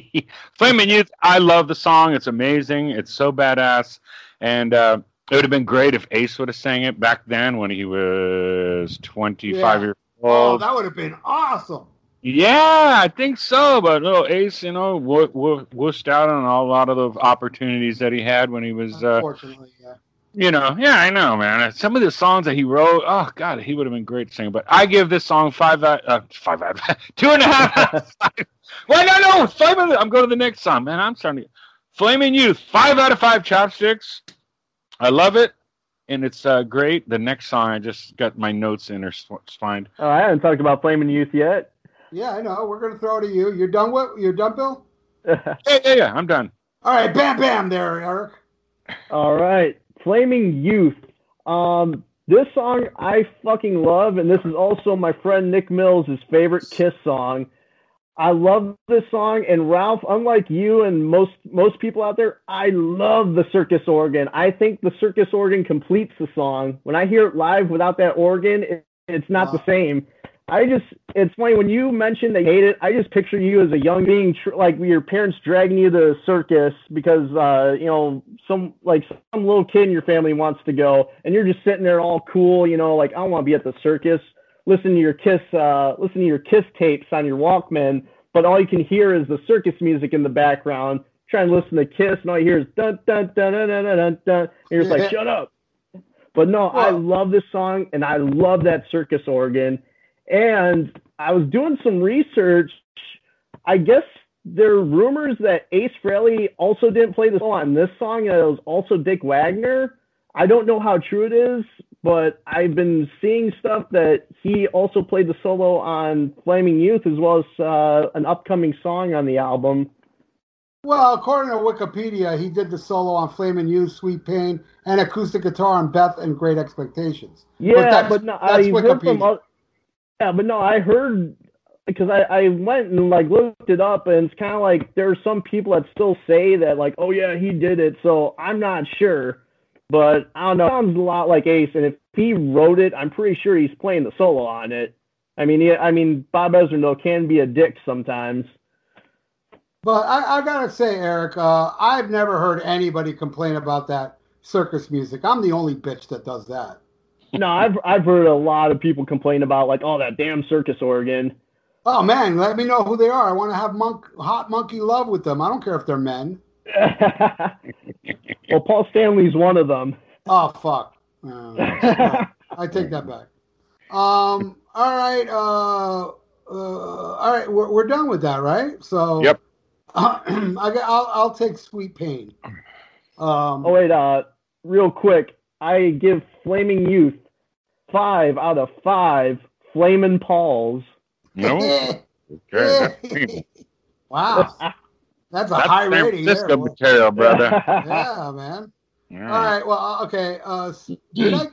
Flaming Youth, I love the song. It's amazing. It's so badass. And uh, it would have been great if Ace would have sang it back then when he was 25 Yeah. years old. Oh, that would have been awesome. yeah, I think so. But little Ace, you know, wo- wo- wussed out on a lot of the opportunities that he had when he was uh, Unfortunately, yeah. You know, yeah, I know, man. Some of the songs that he wrote, oh god, he would have been great to sing. But I give this song five out, uh, five out, two and a half. out of five. Well, no, no, five out of, I'm going to the next song, man. I'm starting to Flaming Youth, five out of five chopsticks. I love it, and it's uh, great. The next song, I just got my notes in or spined. oh, I haven't talked about Flaming Youth yet. Yeah, I know. We're gonna throw it at you. You're done with? You're done, Bill? Yeah, yeah, yeah. I'm done. All right, bam, bam, there, Eric. All right, Flaming Youth. Um, This song I fucking love, and this is also my friend Nick Mills' favorite Kiss song. I love this song, and Ralph, unlike you and most most people out there, I love the circus organ. I think the circus organ completes the song. When I hear it live without that organ, it, it's not the same. I just, it's funny when you mentioned they hate it. I just picture you as a young being, tr- like your parents dragging you to the circus because, uh, you know, some like some little kid in your family wants to go, and you're just sitting there all cool, you know, like I don't want to be at the circus. Listen to your Kiss, uh, listen to your Kiss tapes on your Walkman, but all you can hear is the circus music in the background. Try and listen to Kiss, and all you hear is dun dun dun dun dun dun dun. dun. And you're just like, shut up. But no, I love this song, and I love that circus organ. And I was doing some research. I guess there are rumors that Ace Frehley also didn't play the solo on this song, and it was also Dick Wagner. I don't know how true it is, but I've been seeing stuff that he also played the solo on Flaming Youth as well as uh, an upcoming song on the album. Well, according to Wikipedia, he did the solo on Flaming Youth, Sweet Pain, and acoustic guitar on Beth and Great Expectations. Yeah, that's- but, no, that's from Wikipedia. oth- yeah, but no, I heard because I, I went and like looked it up, and it's kind of like there are some people that still say that like, oh yeah, he did it. So I'm not sure, but I don't know. Sounds a lot like Ace, and if he wrote it, I'm pretty sure he's playing the solo on it. I mean, yeah, I mean Bob Ezrin can be a dick sometimes. But I, I gotta say, Eric, uh, I've never heard anybody complain about that circus music. I'm the only bitch that does that. No, I've I've heard a lot of people complain about like, oh that damn circus organ. Oh man, let me know who they are. I want to have monk, hot monkey love with them. I don't care if they're men. well, Paul Stanley's one of them. Oh fuck. Uh, I take that back. Um. All right. Uh. uh all right. We're, we're done with that, right? So. Yep. I got, I'll I'll take Sweet Pain. Um. Oh wait, uh, real quick, I give Flaming Youth five out of five Flamin' Pauls. No. Okay. wow. That's a That's high San rating there. Francisco boy. material, brother. Yeah, man. Yeah. All right. Well, uh, okay. Uh, did I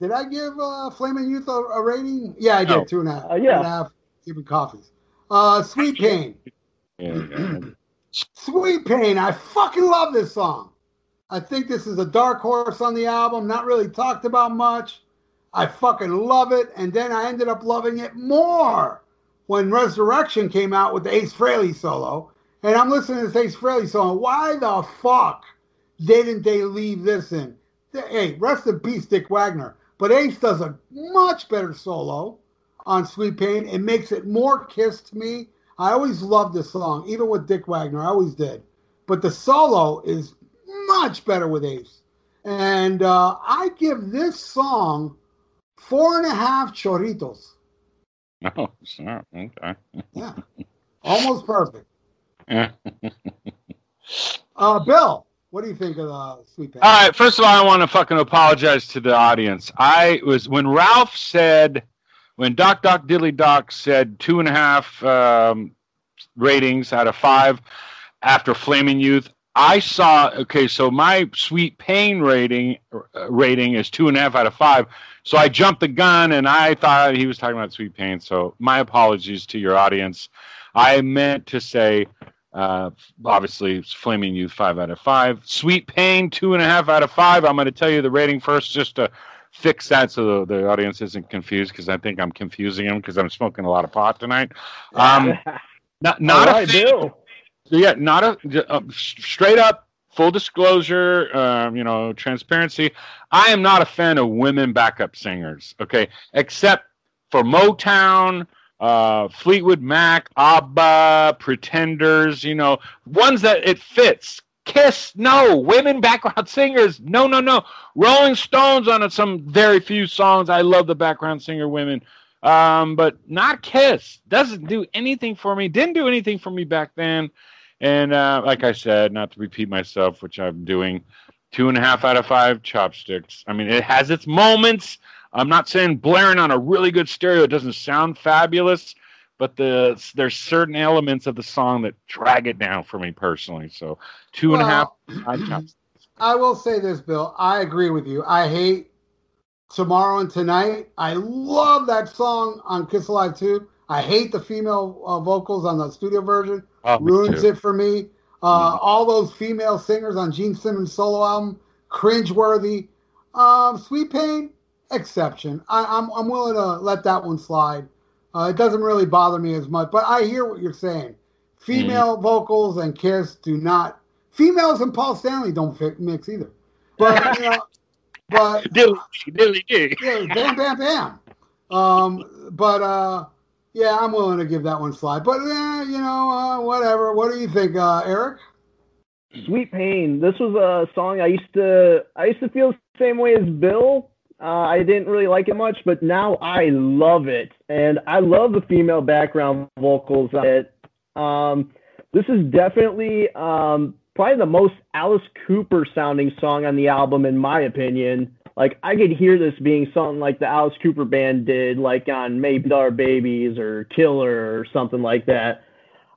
did I give uh, Flaming Youth a, a rating? Yeah, I did. No. Two and a half. Uh, yeah. and a half. Even coffees. Uh, Sweet Pain. Yeah, yeah. Sweet Pain. I fucking love this song. I think this is a dark horse on the album. Not really talked about much. I fucking love it. And then I ended up loving it more when Resurrection came out with the Ace Frehley solo. And I'm listening to this Ace Frehley song. Why the fuck didn't they leave this in? Hey, rest in peace, Dick Wagner. But Ace does a much better solo on Sweet Pain. It makes it more Kiss to me. I always loved this song, even with Dick Wagner. I always did. But the solo is much better with Ace. And uh, I give this song four and a half choritos. No, it's not. Okay. Yeah, almost perfect. Yeah. Uh, Bill, what do you think of the Sweet Pain? All right. First of all, I want to fucking apologize to the audience. I was when Ralph said, when Doc Doc Dilly Doc said two and a half um, ratings out of five after Flaming Youth. I saw okay, so my Sweet Pain rating uh, rating is two and a half out of five. So I jumped the gun and I thought he was talking about Sweet Pain. So my apologies to your audience. I meant to say uh, obviously, it's Flaming Youth, five out of five. Sweet Pain, two and a half out of five. I'm going to tell you the rating first just to fix that so the, the audience isn't confused because I think I'm confusing them because I'm smoking a lot of pot tonight. Um, not not All a fan- Bill. yeah, not a uh, straight up full disclosure, um, you know, transparency. I am not a fan of women backup singers. Okay, except for Motown, uh, Fleetwood Mac, ABBA, Pretenders. You know, ones that it fits. Kiss, no. Women background singers, no, no, no. Rolling Stones on some very few songs. I love the background singer women um, but not Kiss. Doesn't do anything for me. Didn't do anything for me back then. And uh, like I said, not to repeat myself, which I'm doing, two and a half out of five chopsticks. I mean, it has its moments. I'm not saying blaring on a really good stereo it doesn't sound fabulous, but the there's certain elements of the song that drag it down for me personally. So two and a half Well, five chopsticks. I will say this, Bill. I agree with you. I hate Tomorrow and Tonight. I love that song on Kiss Alive 2. I hate the female uh, vocals on the studio version. Oh, Ruins it for me. Uh, All those female singers on Gene Simmons' solo album, cringeworthy. Um, Sweet Pain, exception. I, I'm, I'm willing to let that one slide. Uh, it doesn't really bother me as much, but I hear what you're saying. Female vocals and Kiss do not. Females and Paul Stanley don't fit, mix either. But you know, but Dilly, dilly, dilly. yeah, bam, bam, bam. Um, but uh, yeah, I'm willing to give that one slide. But eh, you know, uh, whatever. What do you think, uh, Eric? Sweet Pain. This was a song I used to I used to feel the same way as Bill. Uh, I didn't really like it much, but now I love it, and I love the female background vocals on it. Um, this is definitely um, probably the most Alice Cooper sounding song on the album, in my opinion. Like I could hear this being something like the Alice Cooper band did, like on Maybe Our Babies or Killer or something like that.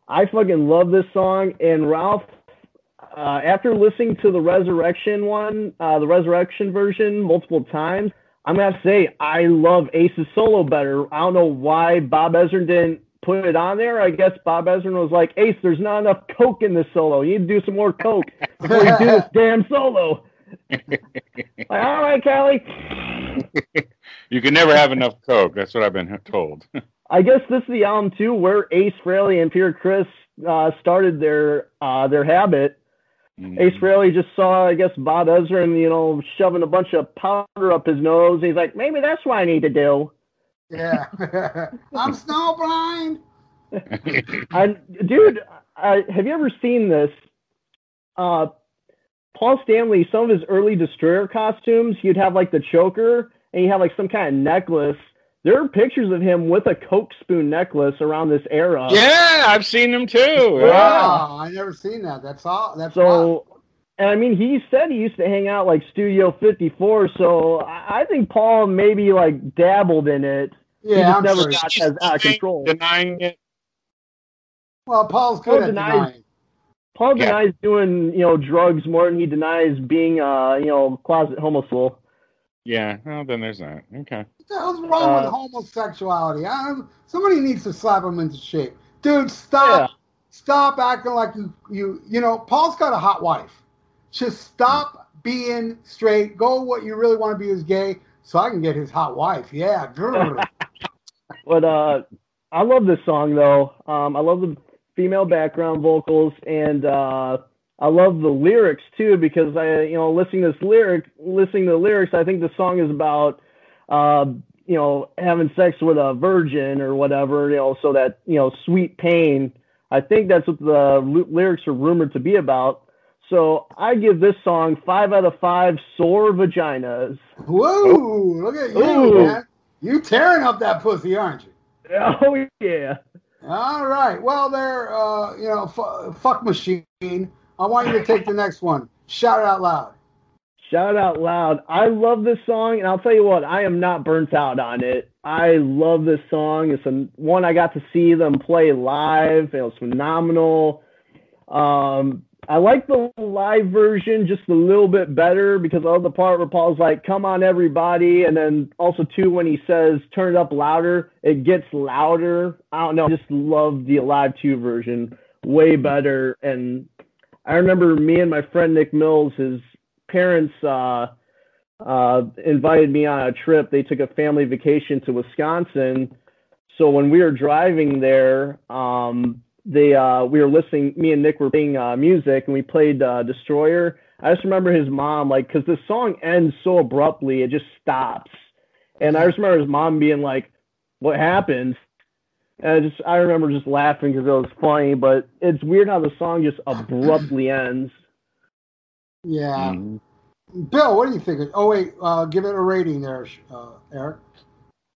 I fucking love this song, and Ralph uh, after listening to the Resurrection one, uh, the Resurrection version multiple times, I'm gonna have to say I love Ace's solo better. I don't know why Bob Ezrin didn't put it on there. I guess Bob Ezrin was like, Ace, there's not enough coke in this solo. You need to do some more coke before you do this damn solo. like, all right, Callie. You can never have enough Coke. That's what I've been told. I guess this is the album too where Ace Frehley and Peter Criss uh, started their uh, their habit. Ace Frehley just saw, I guess, Bob Ezrin, you know, shoving a bunch of powder up his nose. He's like, maybe that's what I need to do. Yeah, I'm snowblind. I, dude, I, have you ever seen this? Uh, Paul Stanley, some of his early Destroyer costumes, he'd have like the choker and he had like some kind of necklace. There are pictures of him with a Coke spoon necklace around this era. yeah, I've seen them too. Yeah. Wow, I never seen that. That's all. That's wild. So, and I mean, he said he used to hang out like Studio 54. So I I think Paul maybe like dabbled in it. he yeah, just I'm never sure. got as out of control. Denying it. Well, Paul's Paul good at denies- denying. Paul Yeah. denies doing you know drugs more than he denies being uh you know closet homosexual. Yeah, well, then there's that. Okay. What the hell's wrong with Uh, homosexuality? I don't, somebody needs to slap him into shape, dude. Stop, stop acting like you, you, you know. Paul's got a hot wife. Just stop being straight. Go what you really want to be as gay, so I can get his hot wife. Yeah, grr. But uh, I love this song though. Um, I love the female background vocals and uh, I love the lyrics too because I, you know, listening to this lyric, listening to the lyrics, I think the song is about, uh, you know, having sex with a virgin or whatever, you know, so that you know, sweet pain. I think that's what the ly- lyrics are rumored to be about. So I give this song five out of five sore vaginas. Whoa! Look at you, Ooh. man. You tearing up that pussy, aren't you? Oh yeah. All right. Well, they're, uh, you know, fu- fuck machine. I want you to take the next one. Shout out loud. Shout out loud. I love this song, and I'll tell you what, I am not burnt out on it. I love this song. It's a, one I got to see them play live. It was phenomenal. Um, I like the live version just a little bit better because of the part where Paul's like, come on, everybody. And then also, too, when he says, turn it up louder, it gets louder. I don't know. I just love the Live 2 version way better. And I remember me and my friend Nick Mills, his parents uh, uh, invited me on a trip. They took a family vacation to Wisconsin. So when we were driving there, um, they uh, we were listening. Me and Nick were playing uh, music, and we played uh, Destroyer. I just remember his mom, like, because the song ends so abruptly, it just stops. And I just remember his mom being like, "What happened?" And I just I remember just laughing because it was funny. But it's weird how the song just abruptly ends. Yeah. Mhm. Bill, what do you think? Oh, wait. Uh, give it a rating there, uh, Eric.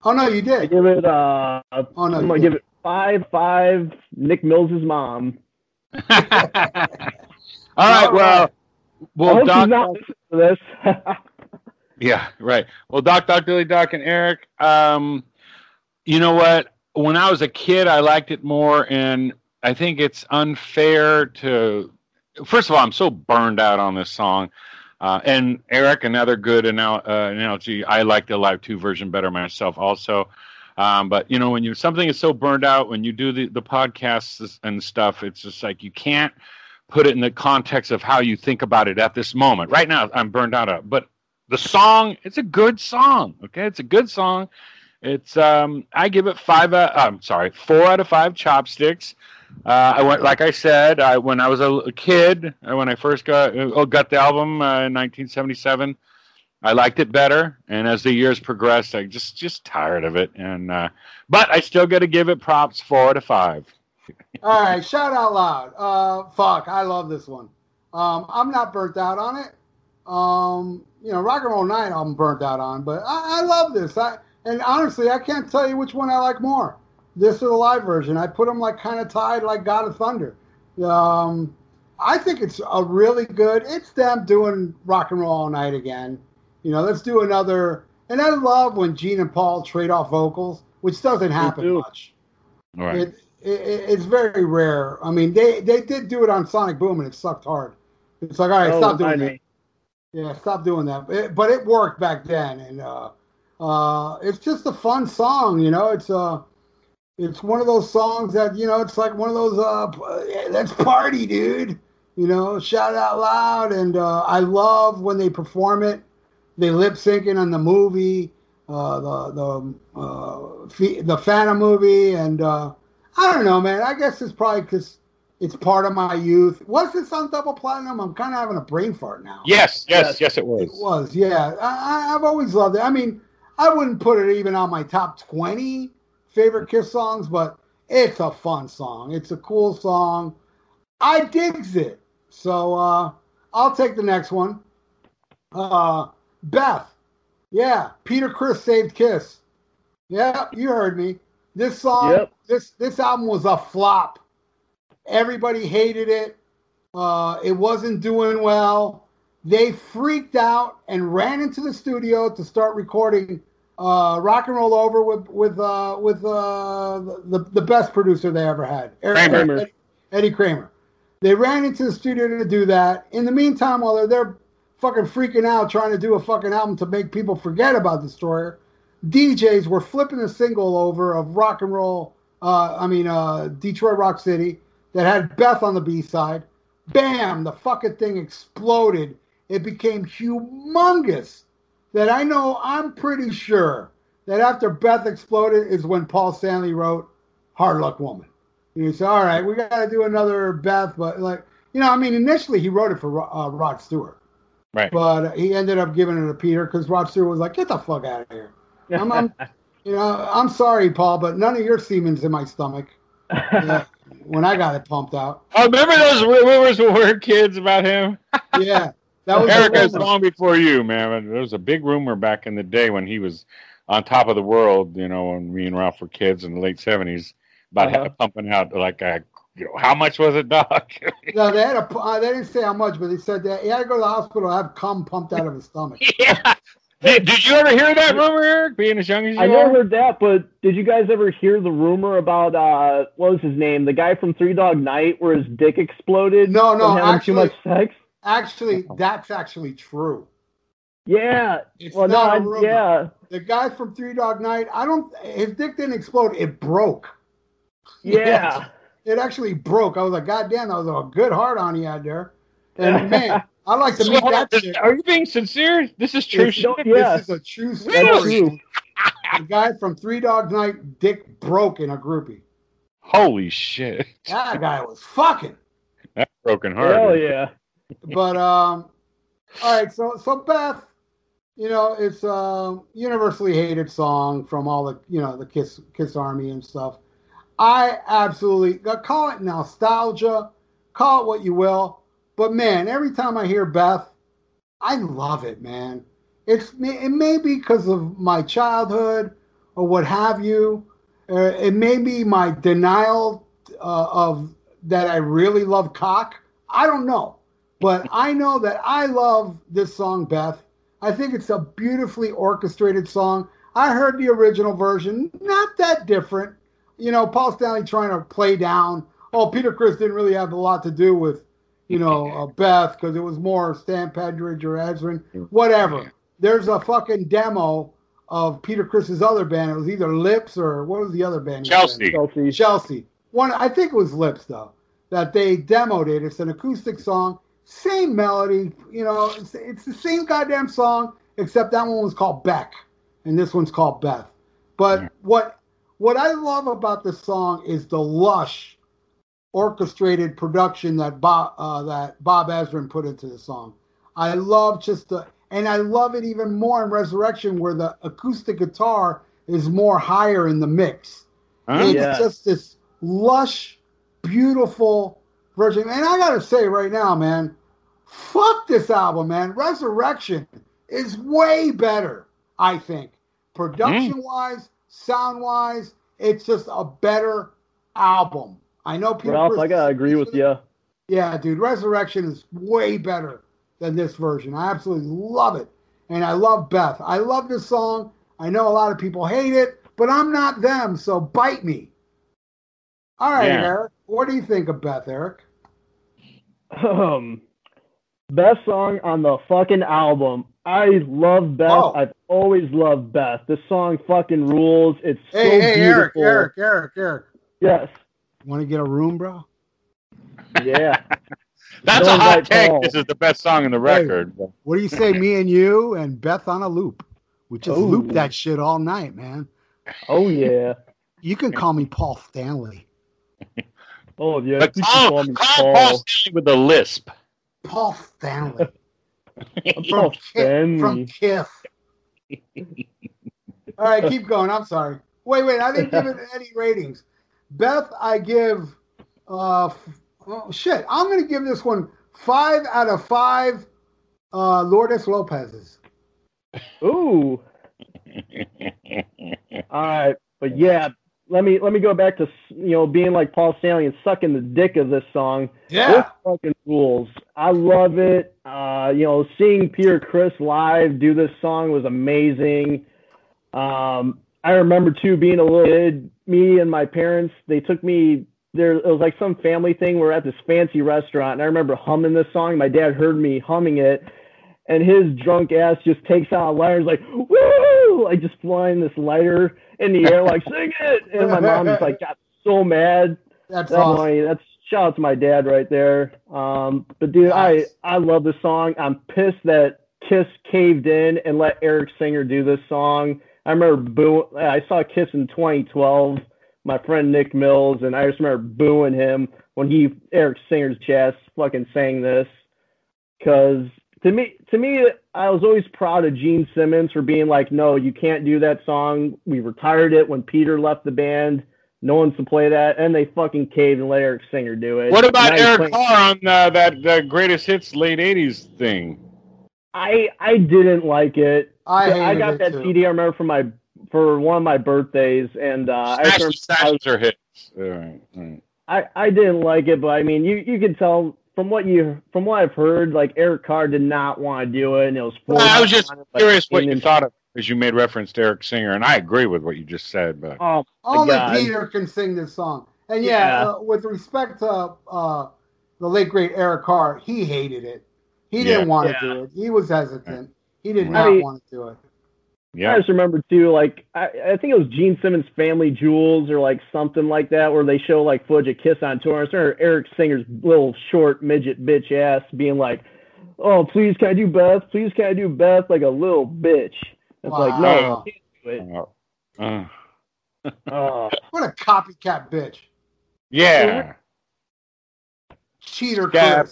Oh, no, you I did. give it uh Oh, no. I'm gonna did. give it five five Nick Mills' mom. All right. Well, well, Doc. not this. Yeah, right. Well, Doc, Doc, Dilly, Doc, and Eric. Um, you know what? When I was a kid, I liked it more, and I think it's unfair to. First of all, I'm so burned out on this song. Uh, and Eric, another good anal- uh, analogy. I like the live two version better myself, also. Um, but you know, when you something is so burned out, when you do the the podcasts and stuff, it's just like you can't put it in the context of how you think about it at this moment. Right now, I'm burned out. But the song, it's a good song. Okay, it's a good song. It's um, I give it five. Uh, I'm sorry, four out of five chopsticks. Uh, I went, like I said, I when I was a, kid, uh, when I first got uh, got the album uh, in 1977, I liked it better, and as the years progressed, I just just tired of it. And uh, but I still got to give it props, four out of five. All right, shout out loud. Uh, fuck, I love this one. Um, I'm not burnt out on it. Um, you know, Rock and Roll Night, I'm burnt out on, but I, I love this. I and honestly, I can't tell you which one I like more. This or the live version. I put them like kind of tied, like God of Thunder. Um, I think it's a really good. It's them doing Rock and Roll All Night again. You know, let's do another. And I love when Gene and Paul trade off vocals, which doesn't happen too. much. All right. It, it, it's very rare. I mean, they they did do it on Sonic Boom, and it sucked hard. It's like, all right, Oh, stop doing I that. mean, Yeah, stop doing that. It- but it worked back then, and uh, uh, it's just a fun song. You know, it's uh, it's one of those songs that you know, it's like one of those uh, let's party, dude. You know, shout out loud, and uh, I love when they perform it. They lip syncing on the movie, uh, the the uh, Fe- the Phantom movie, and uh, I don't know, man. I guess it's probably because it's part of my youth. Was this on double platinum? I'm kind of having a brain fart now. Yes, yes, Yes. yes, it was. It was. was, yeah. I, I- I've always loved it. I mean, I wouldn't put it even on my top 20 favorite Kiss songs, but it's a fun song. It's a cool song. I digs it. So uh, I'll take the next one. Uh, Beth. Yeah, Peter Criss saved Kiss. Yeah, you heard me. This song, Yep. this this album was a flop. Everybody hated it. Uh, it wasn't doing well. They freaked out and ran into the studio to start recording uh, "Rock and Roll Over" with with uh, with uh, the the best producer they ever had, Eric- Kramer. Eddie, Eddie Kramer. They ran into the studio to do that. In the meantime, while they're there fucking freaking out trying to do a fucking album to make people forget about Destroyer, DJs were flipping a single over of rock and roll. Uh, I mean, uh, Detroit Rock City that had Beth on the B side. Bam! The fucking thing exploded. It became humongous. That I know, I'm pretty sure that after Beth exploded is when Paul Stanley wrote "Hard Luck Woman." And he said, "All right, we got to do another Beth," but like, you know, I mean, initially he wrote it for uh, Rod Stewart. Right. But he ended up giving it to Peter because Rod Stewart was like, "Get the fuck out of here." I'm, I'm, you know, I'm sorry, Paul, but none of your semen's in my stomach yeah, when I got it pumped out. Oh, remember those rumors we were kids about him? Yeah, that was Eric was long before you, man. There was a big rumor back in the day when he was on top of the world, you know, when me and Ralph were kids in the late seventies, about Uh-huh. pumping out like a, you know, how much was it, Doc? No, they had a. Uh, they didn't say how much, but they said that he had to go to the hospital to have cum pumped out of his stomach. yeah. Did, did you ever hear that rumor, Eric? Being as young as you I never heard that, but did you guys ever hear the rumor about uh what was his name? The guy from Three Dog Night where his dick exploded No, no, from actually- too much sex? Actually, that's actually true. Yeah. It's Well, no, not a I, rumor. yeah. The guy from Three Dog Night, I don't. His dick didn't explode; it broke. Yeah. It actually broke. I was like, God damn, that was a good heart on he had there. And man, I'd like to So, meet that chick. are you being sincere? This is true It's- shit. yeah. This is a true story. That's true. The guy from Three Dog Night, dick broke in a groupie. Holy shit. That guy was fucking. That's broken heart. Hell yeah. But um, all right. So so Beth, you know, it's a universally hated song from all the you know the Kiss Kiss Army and stuff. I absolutely call it nostalgia, call it what you will. But man, every time I hear Beth, I love it, man. It's it may be because of my childhood or what have you. Uh, it may be my denial uh, of that I really love cock. I don't know, but I know that I love this song, Beth. I think it's a beautifully orchestrated song. I heard the original version, not that different. You know, Paul Stanley trying to play down. Oh, Peter Criss didn't really have a lot to do with you know, uh, Beth because it was more Stan Penridge or Ezrin, whatever. There's a fucking demo of Peter Criss's other band. It was either Lips or what was the other band? he was in? Chelsea. Chelsea. Chelsea. One, I think it was Lips though. That they demoed it. It's an acoustic song, same melody. You know, it's, it's the same goddamn song, except that one was called Beck, and this one's called Beth. But Yeah. what what I love about this song is the lush, orchestrated production that Bob uh, that Bob Ezrin put into the song. I love just the, and I love it even more in Resurrection, where the acoustic guitar is more higher in the mix. Huh? It's Yeah. just this lush, beautiful version. And I gotta say right now, man, fuck this album, man. Resurrection is way better, I think. Production wise, sound wise, it's just a better album. I know people. Ralph, I gotta agree with you. Yeah, dude, Resurrection is way better than this version. I absolutely love it. And I love Beth. I love this song. I know a lot of people hate it, but I'm not them, so bite me. All right, Yeah. Eric. What do you think of Beth, Eric? Um, best song on the fucking album. I love Beth. Oh. I've always loved Beth. This song fucking rules. It's so Hey, hey, Eric, beautiful. Eric, Eric, Eric. Yes. Want to get a room, bro? Yeah. That's Don't a hot take. Paul. This is the best song in the record. What do you say, me and you and Beth on a loop? We just Ooh. loop that shit all night, man. oh yeah. You can call me Paul Stanley. Oh yeah. But you can call, me call Paul Stanley with a lisp. Paul Stanley. Ki- Stanley. from Kiff. All right, keep going. I'm sorry. Wait, wait. I didn't give it any ratings. Beth, I give. Uh, f- oh, shit. I'm to give this one five out of five. Uh, Lourdes Lopez's. Ooh. All right, but yeah, let me let me go back to you know being like Paul Stanley and sucking the dick of this song. This fucking rules. I love it. Uh, you know, seeing Peter Criss live do this song was amazing. Um, I remember too being a little kid. Me and my parents, they took me there. It was like some family thing. We're at this fancy restaurant, and I remember humming this song. My dad heard me humming it, and his drunk ass just takes out a lighter, and is like woo, like just flying this lighter in the air, like sing it. And my mom just like got so mad. That's That's awesome. funny. That's shout out to my dad right there. Um, but dude, Nice. I I love this song. I'm pissed that Kiss caved in and let Eric Singer do this song. I remember boo. I saw Kiss in 2012. My friend Nick Mills and I just remember booing him when he Eric Singer's chest fucking sang this. Cause to me, to me, I was always proud of Gene Simmons for being like, no, you can't do that song. We retired it when Peter left the band. No one's to play that, and they fucking caved and let Eric Singer do it. What about Eric playing- Carr on uh, that uh, greatest hits late '80s thing? I I didn't like it. I, I, got it that too. CD. I remember for my for one of my birthdays, and uh, I, Smash remember, Smashes are hits. All right, all right. I I didn't like it, but I mean, you you can tell from what you from what I've heard, like Eric Carr did not want to do it, and it was. Well, I was just like, curious what you thought of as you made reference to Eric Singer, and I agree with what you just said. But Oh Only God. Peter can sing this song. And yeah, Yeah. Uh, with respect to uh, the late great Eric Carr, he hated it. He didn't want Yeah. to do it. He was hesitant. He did I not mean- want to do it. I just remember too, like I, I think it was Gene Simmons' Family Jewels or like something like that, where they show like footage of Kiss on tour. I remember Eric Singer's little short midget bitch ass being like, "Oh, please can I do Beth? Please can I do Beth?" Like a little bitch. It's like, no, you can't do it. Uh, uh, Oh, What a copycat bitch. yeah. Cheater Scab.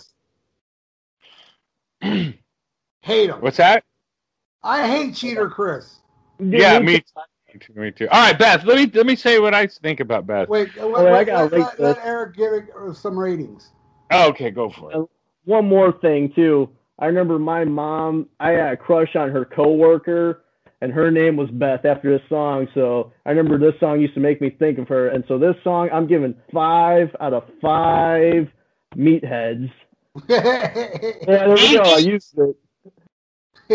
Chris. hate him. What's that? I hate Cheater Chris. Yeah, me too. Me too. All right, Beth. Let me let me say what I think about Beth. Wait, uh, wait, wait, I gotta let, let, let. Eric give it uh, some ratings. Oh, okay, go for it. One more thing too. I remember my mom. I had a crush on her coworker, and her name was Beth after this song. So I remember this song used to make me think of her. And so this song, I'm giving five out of five meatheads. Yeah, there we go. I used it.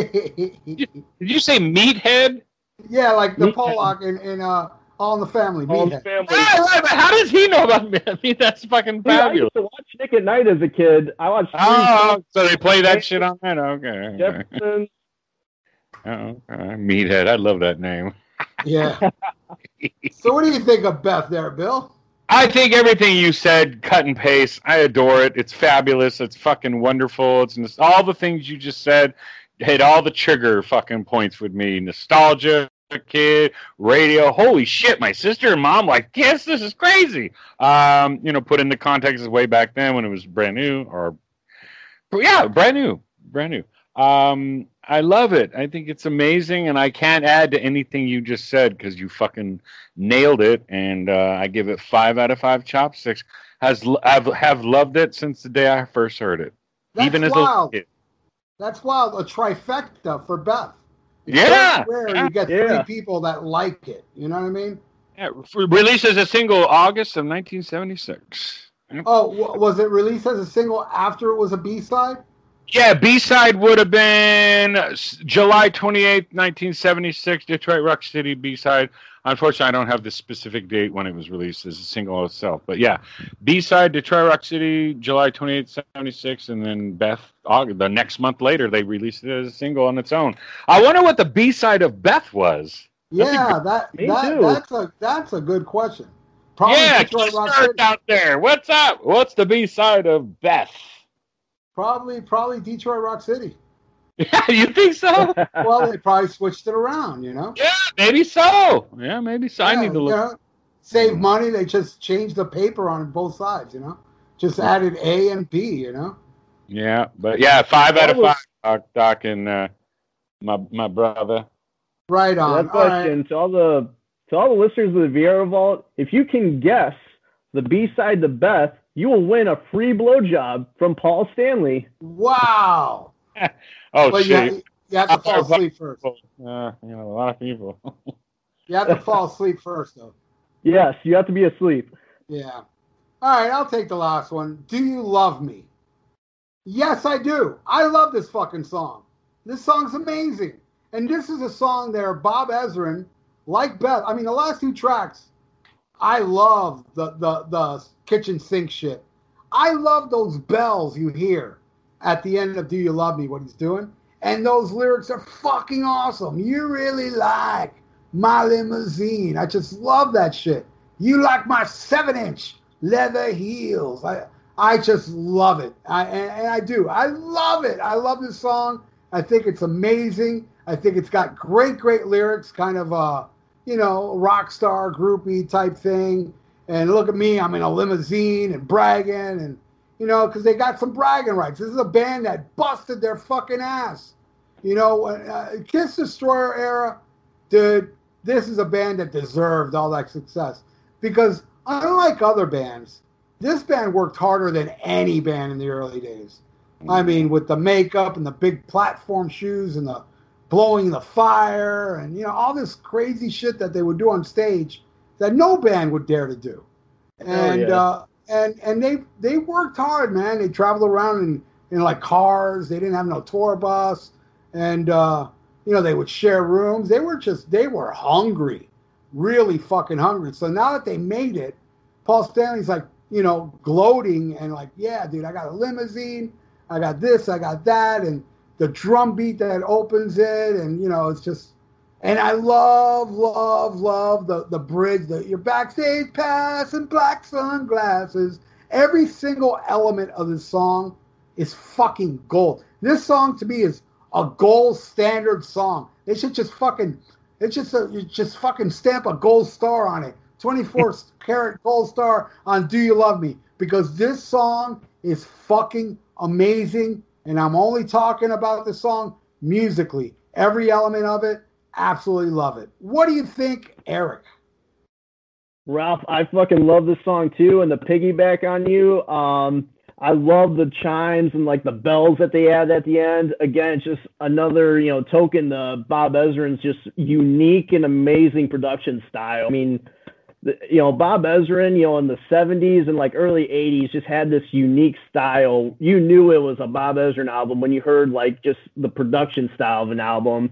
Did you say meathead? yeah, like the Meathead. Pollock in, in uh All in the Family. All in Meathead. the family. Ah, right, but how does he know about me? I mean, that's fucking Dude, I fabulous. used to watch Nick at Night as a kid. I watched three Oh, so they play that shit on that? Okay. okay. Jefferson. Oh, okay. Meathead. I love that name. Yeah. so what do you think of Beth there, Bill? I think everything you said, cut and paste. I adore it. It's fabulous. It's fucking wonderful. It's nos- all the things you just said hit all the trigger fucking points with me. Nostalgia, kid, radio. Holy shit! My sister and mom like, yes, this is crazy. Um, you know, put into context is way back then when it was brand new, or yeah, brand new, brand new. Um, I love it. I think it's amazing, and I can't add to anything you just said because you fucking nailed it. And uh, I give it five out of five chopsticks. Has I've have loved it since the day I first heard it, That's even as wild. a kid. That's wild. A trifecta for Beth. It's Yeah, very rare yeah, you get yeah. three people that like it. You know what I mean? Yeah, released as a single August of 1976. Oh, was it released as a single after it was a B side? Yeah, B side would have been July 28th, 1976, Detroit Rock City B side. Unfortunately, I don't have the specific date when it was released as a single itself. But yeah, B side, Detroit Rock City, July 28th, 76. And then Beth, August, the next month later, they released it as a single on its own. I wonder what the B side of Beth was. That'd Yeah, that, that that's a that's a good question. Probably yeah, Detroit Rock City. out there. What's up? What's the B side of Beth? Probably probably Detroit Rock City. Yeah, you think so? Well, they probably switched it around. You know. yeah, maybe so. Yeah, maybe so. I need to you look. know, save money. They just changed the paper on both sides. You know, just added A and B. You know. Yeah, but yeah, five out of was- five. Doc, Doc and uh, my my brother. Right on. That All right. question to all the to all the listeners of the Viera Vault, if you can guess the B side the Beth, you will win a free blowjob from Paul Stanley. Wow. Oh but shit! you, you have to fall asleep first. Uh, you know, a lot of people. You have to fall asleep first, though. Yes, you have to be asleep. Yeah. All right, I'll take the last one. Do you love me? Yes, I do. I love this fucking song. This song's amazing. And this is a song there, Bob Ezrin, like Beth. I mean, the last two tracks, I love the the the kitchen sink shit. I love those bells you hear at the end of Do You Love Me, what he's doing. And those lyrics are fucking awesome. You really like my limousine. I just love that shit. You like my seven inch leather heels. I I just love it. I and, and I do. I love it. I love this song. I think it's amazing. I think it's got great, great lyrics, kind of uh, you know, rock star groupie type thing. And look at me, I'm in a limousine and bragging and you know, because they got some bragging rights. This is a band that busted their fucking ass. You know, uh, Kiss Destroyer era, dude, this is a band that deserved all that success. Because unlike other bands, this band worked harder than any band in the early days. I mean, with the makeup and the big platform shoes and the blowing the fire and, you know, all this crazy shit that they would do on stage that no band would dare to do. And, yeah. uh, and and they they worked hard, man. They traveled around in, in like cars. They didn't have no tour bus, and uh, you know they would share rooms. They were just they were hungry, really fucking hungry. So now that they made it, Paul Stanley's like you know gloating and like, yeah, dude, I got a limousine, I got this, I got that, and the drum beat that opens it, and you know it's just. And I love, love, love the, the bridge, the your backstage pass and black sunglasses. Every single element of this song is fucking gold. This song to me is a gold standard song. They should just fucking, it's just a, you just fucking stamp a gold star on it. 24 karat gold star on Do You Love Me? Because this song is fucking amazing. And I'm only talking about the song musically. Every element of it, absolutely love it. What do you think, Eric? Ralph, I fucking love this song too, and the piggyback on you. Um, I love the chimes and like the bells that they add at the end. Again, it's just another you know token to Bob Ezrin's just unique and amazing production style. I mean, you know Bob Ezrin, you know in the '70s and like early '80s, just had this unique style. You knew it was a Bob Ezrin album when you heard like just the production style of an album.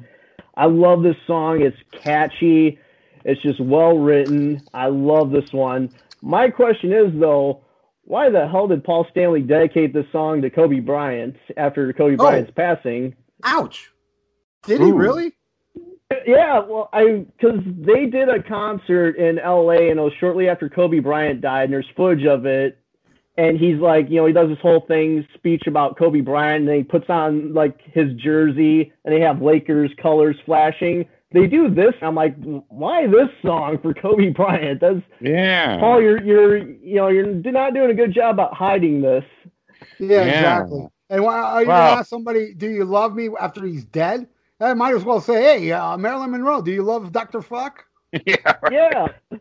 I love this song. It's catchy It's just well written. I love this one. My question is though, why the hell did Paul Stanley dedicate this song to Kobe Bryant after Kobe oh. Bryant's passing? Ouch. Did he really? Yeah, well, I because they did a concert in L.A. and it was shortly after Kobe Bryant died, and there's footage of it. And he's like, you know, he does this whole thing speech about Kobe Bryant, and then he puts on like his jersey, and they have Lakers colors flashing. They do this. I'm like, why this song for Kobe Bryant? That's Yeah. Paul, you're you're you know you're not doing a good job about hiding this. Yeah, Yeah. exactly. And why are you Wow. gonna ask somebody, do you love me after he's dead? I might as well say, hey, uh, Marilyn Monroe, do you love Dr. Fuck? yeah. Right. Yeah.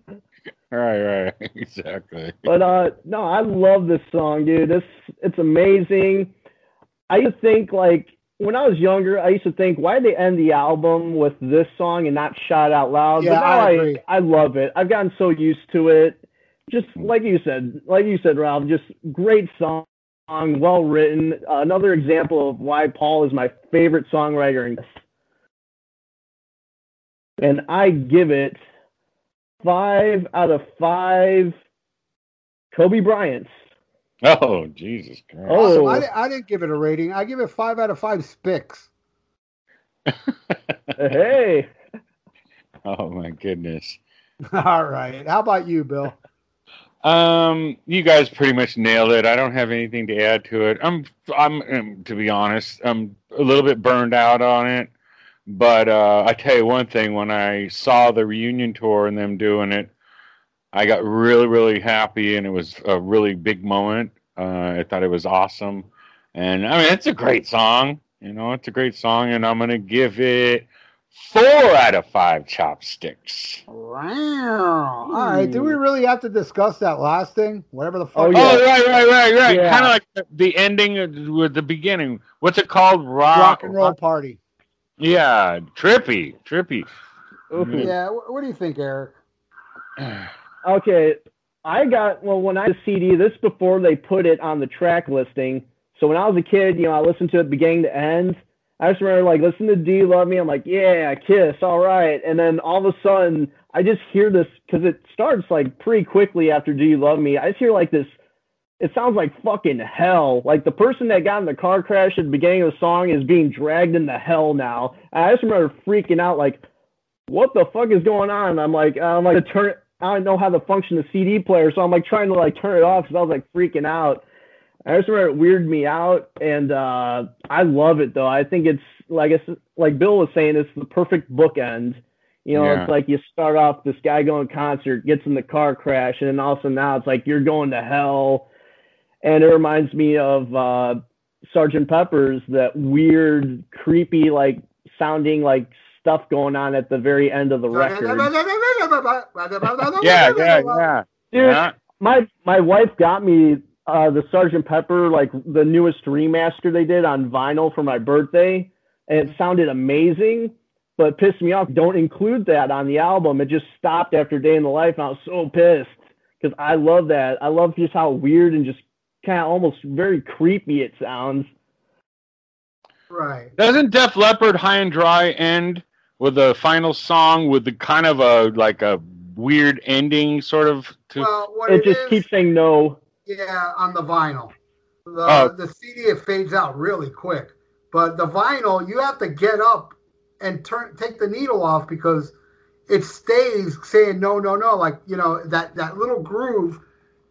Right. Right. Exactly. But uh no, I love this song, dude. This it's amazing. I used to think like when I was younger, I used to think why did they end the album with this song and not shout out loud? Yeah, but now I I, agree. I love it. I've gotten so used to it. Just like you said, like you said, Ralph, just great song, well written. Uh, another example of why Paul is my favorite songwriter in this. And I give it five out of five Kobe Bryant's. Oh Jesus Christ. Oh. Awesome. I, I didn't give it a rating. I give it five out of five spicks. Hey, Oh my goodness. All right. How about you, Bill? Um, you guys pretty much nailed it. I don't have anything to add to it. I'm, I'm, um, to be honest, I'm a little bit burned out on it. But uh, I tell you one thing: when I saw the reunion tour and them doing it, I got really, really happy, and it was a really big moment. Uh, I thought it was awesome, and I mean, it's a great song. You know, it's a great song, and I'm gonna give it four out of five chopsticks. Wow. All right. Do we really have to discuss that last thing? Whatever the fuck. Oh, Oh, yeah. right, right, right, right. Yeah. Kind of like the- the ending with the beginning. What's it called? Rock, Rock and roll party. Yeah, trippy, trippy. Ooh. Mm. Yeah. What do you think, Eric? okay. I got well when I was CD. This before they put it on the track listing. So when I was a kid, you know, I listened to it beginning to end. I just remember like listen to Do You Love Me? I'm like, yeah, Kiss, all right. And then all of a sudden, I just hear this because it starts like pretty quickly after Do You Love Me. I just hear like this. It sounds like fucking hell. Like the person that got in the car crash at the beginning of the song is being dragged into hell now. And I just remember freaking out, like, what the fuck is going on? I'm like, I'm like, turn. it- I don't know how to function the CD player, so I'm like trying to like turn it off because I was like freaking out. I just remember it weirded me out, and uh, I love it though. I think it's like it's like Bill was saying, it's the perfect bookend. You know, Yeah. it's like you start off this guy going concert, gets in the car crash, and then all of a sudden now it's like you're going to hell. And it reminds me of uh, Sergeant Pepper's, that weird, creepy, like sounding like stuff going on at the very end of the record. Yeah, yeah, yeah. Dude, yeah. my my wife got me uh, the Sergeant Pepper, like the newest remaster they did on vinyl for my birthday, and it sounded amazing. But pissed me off. Don't include that on the album. It just stopped after Day in the Life, and I was so pissed because I love that. I love just how weird and just kind of almost very creepy it sounds. Right. Doesn't Def Leppard High and Dry end with the final song with the kind of a like a weird ending, sort of? To Well, what It it just is- keeps saying no. Yeah, on the vinyl. The, Oh. the CD it fades out really quick, but the vinyl you have to get up and turn take the needle off because it stays saying no, no, no. Like you know that that little groove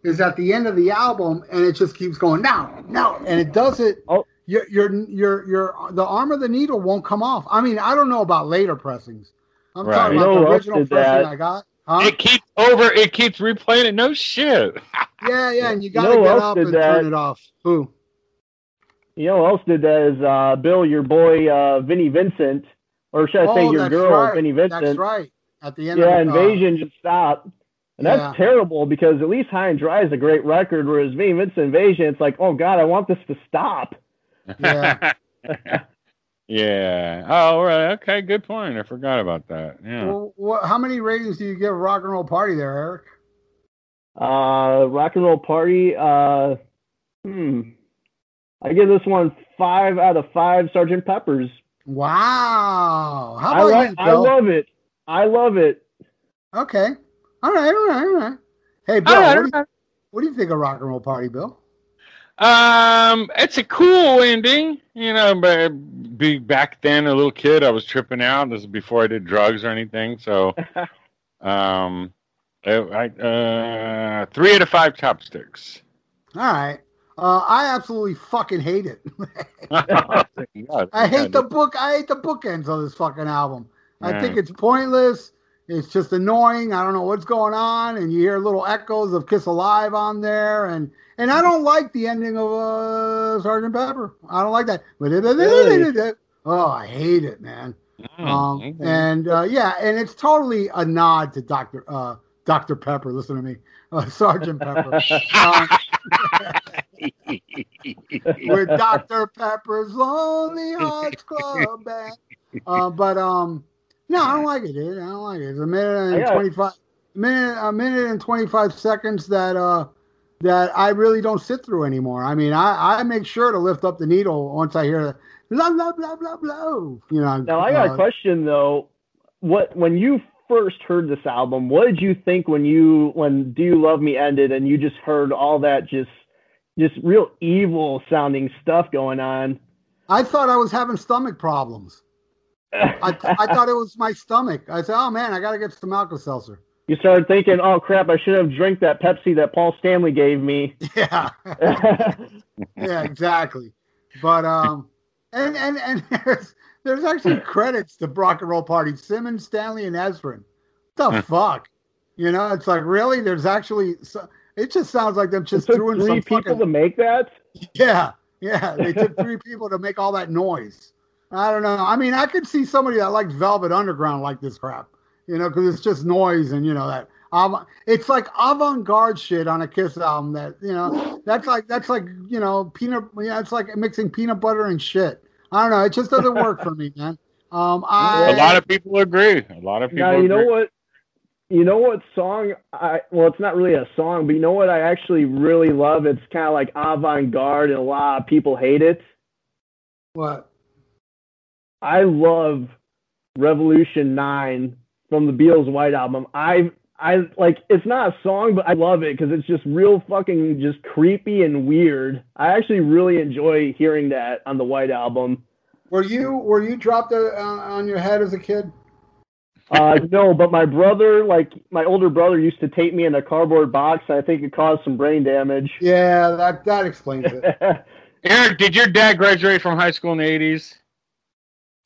is at the end of the album, and it just keeps going now, now, and it does it. Oh. Your your your your the arm of the needle won't come off. I mean, I don't know about later pressings. I'm Right. talking You about know the original pressing that? I got. Huh? it keeps over. It keeps replaying it. No shit. yeah, yeah, and you You gotta know get up and that? turn it off. Who? You know who else did that is uh, Bill, your boy uh, Vinnie Vincent, or should I say Oh, your girl right. Vinnie That's Vincent? right. At the end Yeah, of the, uh, Invasion just stopped. And that's Yeah. terrible because at least High and Dry is a great record, whereas Vinnie Vincent Invasion, it's like, oh God, I want this to stop. Yeah. yeah. Oh, right. Okay. Good point. I forgot about that. Yeah. Well, what, how many ratings do you give Rock and Roll Party there, Eric? Uh, Rock and Roll Party, uh, hmm. I give this one five out of five Sergeant Peppers. Wow. How I, about like, you, I love it. I love it. Okay. All right. All right. All right. Hey, Bill, right, what, do you, what do you think of Rock and Roll Party, Bill? Um, it's a cool ending, you know. But be back then, a little kid, I was tripping out. This is before I did drugs or anything. So, um, I, I uh, three out of five chopsticks. All right. Uh, I absolutely fucking hate it. I hate the book. I hate the bookends of this fucking album. I think it's pointless. It's just annoying. I don't know what's going on, and you hear little echoes of Kiss Alive on there, and and I don't like the ending of uh, Sergeant Pepper. I don't like that. Really? Oh, I hate it, man. Mm, Um, okay. and uh, yeah, and it's totally a nod to Doctor uh, Doctor Pepper. Listen to me, uh, Sergeant Pepper. um, with Dr. Pepper's Lonely Hearts Club Band. Uh, but um, no, I don't like it, dude. I don't like it. It's a minute and twenty five minute a minute and twenty five seconds that uh that I really don't sit through anymore. I mean, I I make sure to lift up the needle once I hear blah blah blah blah blah. You know. Now I got uh, a question though. What when you first heard this album, what did you think when you when Do You Love Me ended and you just heard all that just just real evil sounding stuff going on? I thought I was having stomach problems. I, I thought it was my stomach. I said, "Oh man, I got to get some Alka Seltzer." you started thinking, "Oh crap, I should have drank that Pepsi that Paul Stanley gave me." Yeah. yeah, exactly. But um, and and and there's there's actually credits to Rock and Roll Party: Simmons, Stanley, and Ezrin. What the fuck, you know? It's like really, there's actually. So, it just sounds like them it just took threw in three some people fucking. to make that. Yeah, yeah. They took three people to make all that noise. I don't know. I mean, I could see somebody that likes Velvet Underground like this crap, you know, because it's just noise and you know that. Um, it's like avant-garde shit on a Kiss album. That you know, that's like that's like you know peanut. Yeah, it's like mixing peanut butter and shit. I don't know. It just doesn't work for me, man. Um, I a lot of people agree. A lot of people. Now you know what? You know what song I well, it's not really a song, but you know what I actually really love? It's kind of like avant-garde, and a lot of people hate it. what? I love Revolution Nine from the Beatles White Album. I I like it's not a song, but I love it because it's just real fucking just creepy and weird. I actually really enjoy hearing that on the White Album. Were you were you dropped uh, on your head as a kid? Uh, no, but my brother, like my older brother, used to tape me in a cardboard box. And I think it caused some brain damage. Yeah, that that explains it. Eric, did your dad graduate from high school in the eighties?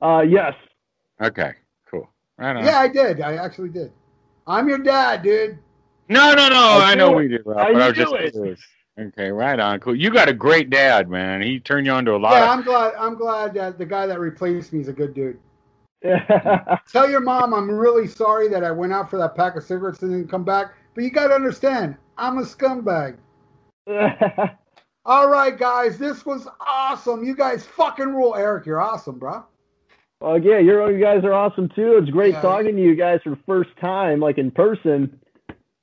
Uh, yes. Okay, cool. Right on. yeah, I did. I actually did. I'm your dad, dude. No, no, no. I I know do we it. did, Rob, How but I was just it? curious. Okay, right on. Cool. You got a great dad, man. He turned you on to a lot Yeah, of. I'm glad. I'm glad that the guy that replaced me is a good dude. Tell your mom I'm really sorry that I went out for that pack of cigarettes and didn't come back. But you got to understand, I'm a scumbag. All right, guys, this was awesome. You guys fucking rule, Eric. You're awesome, bro. Well, yeah, you're, you guys are awesome too. It's great Yeah. talking to you guys for the first time, like in person.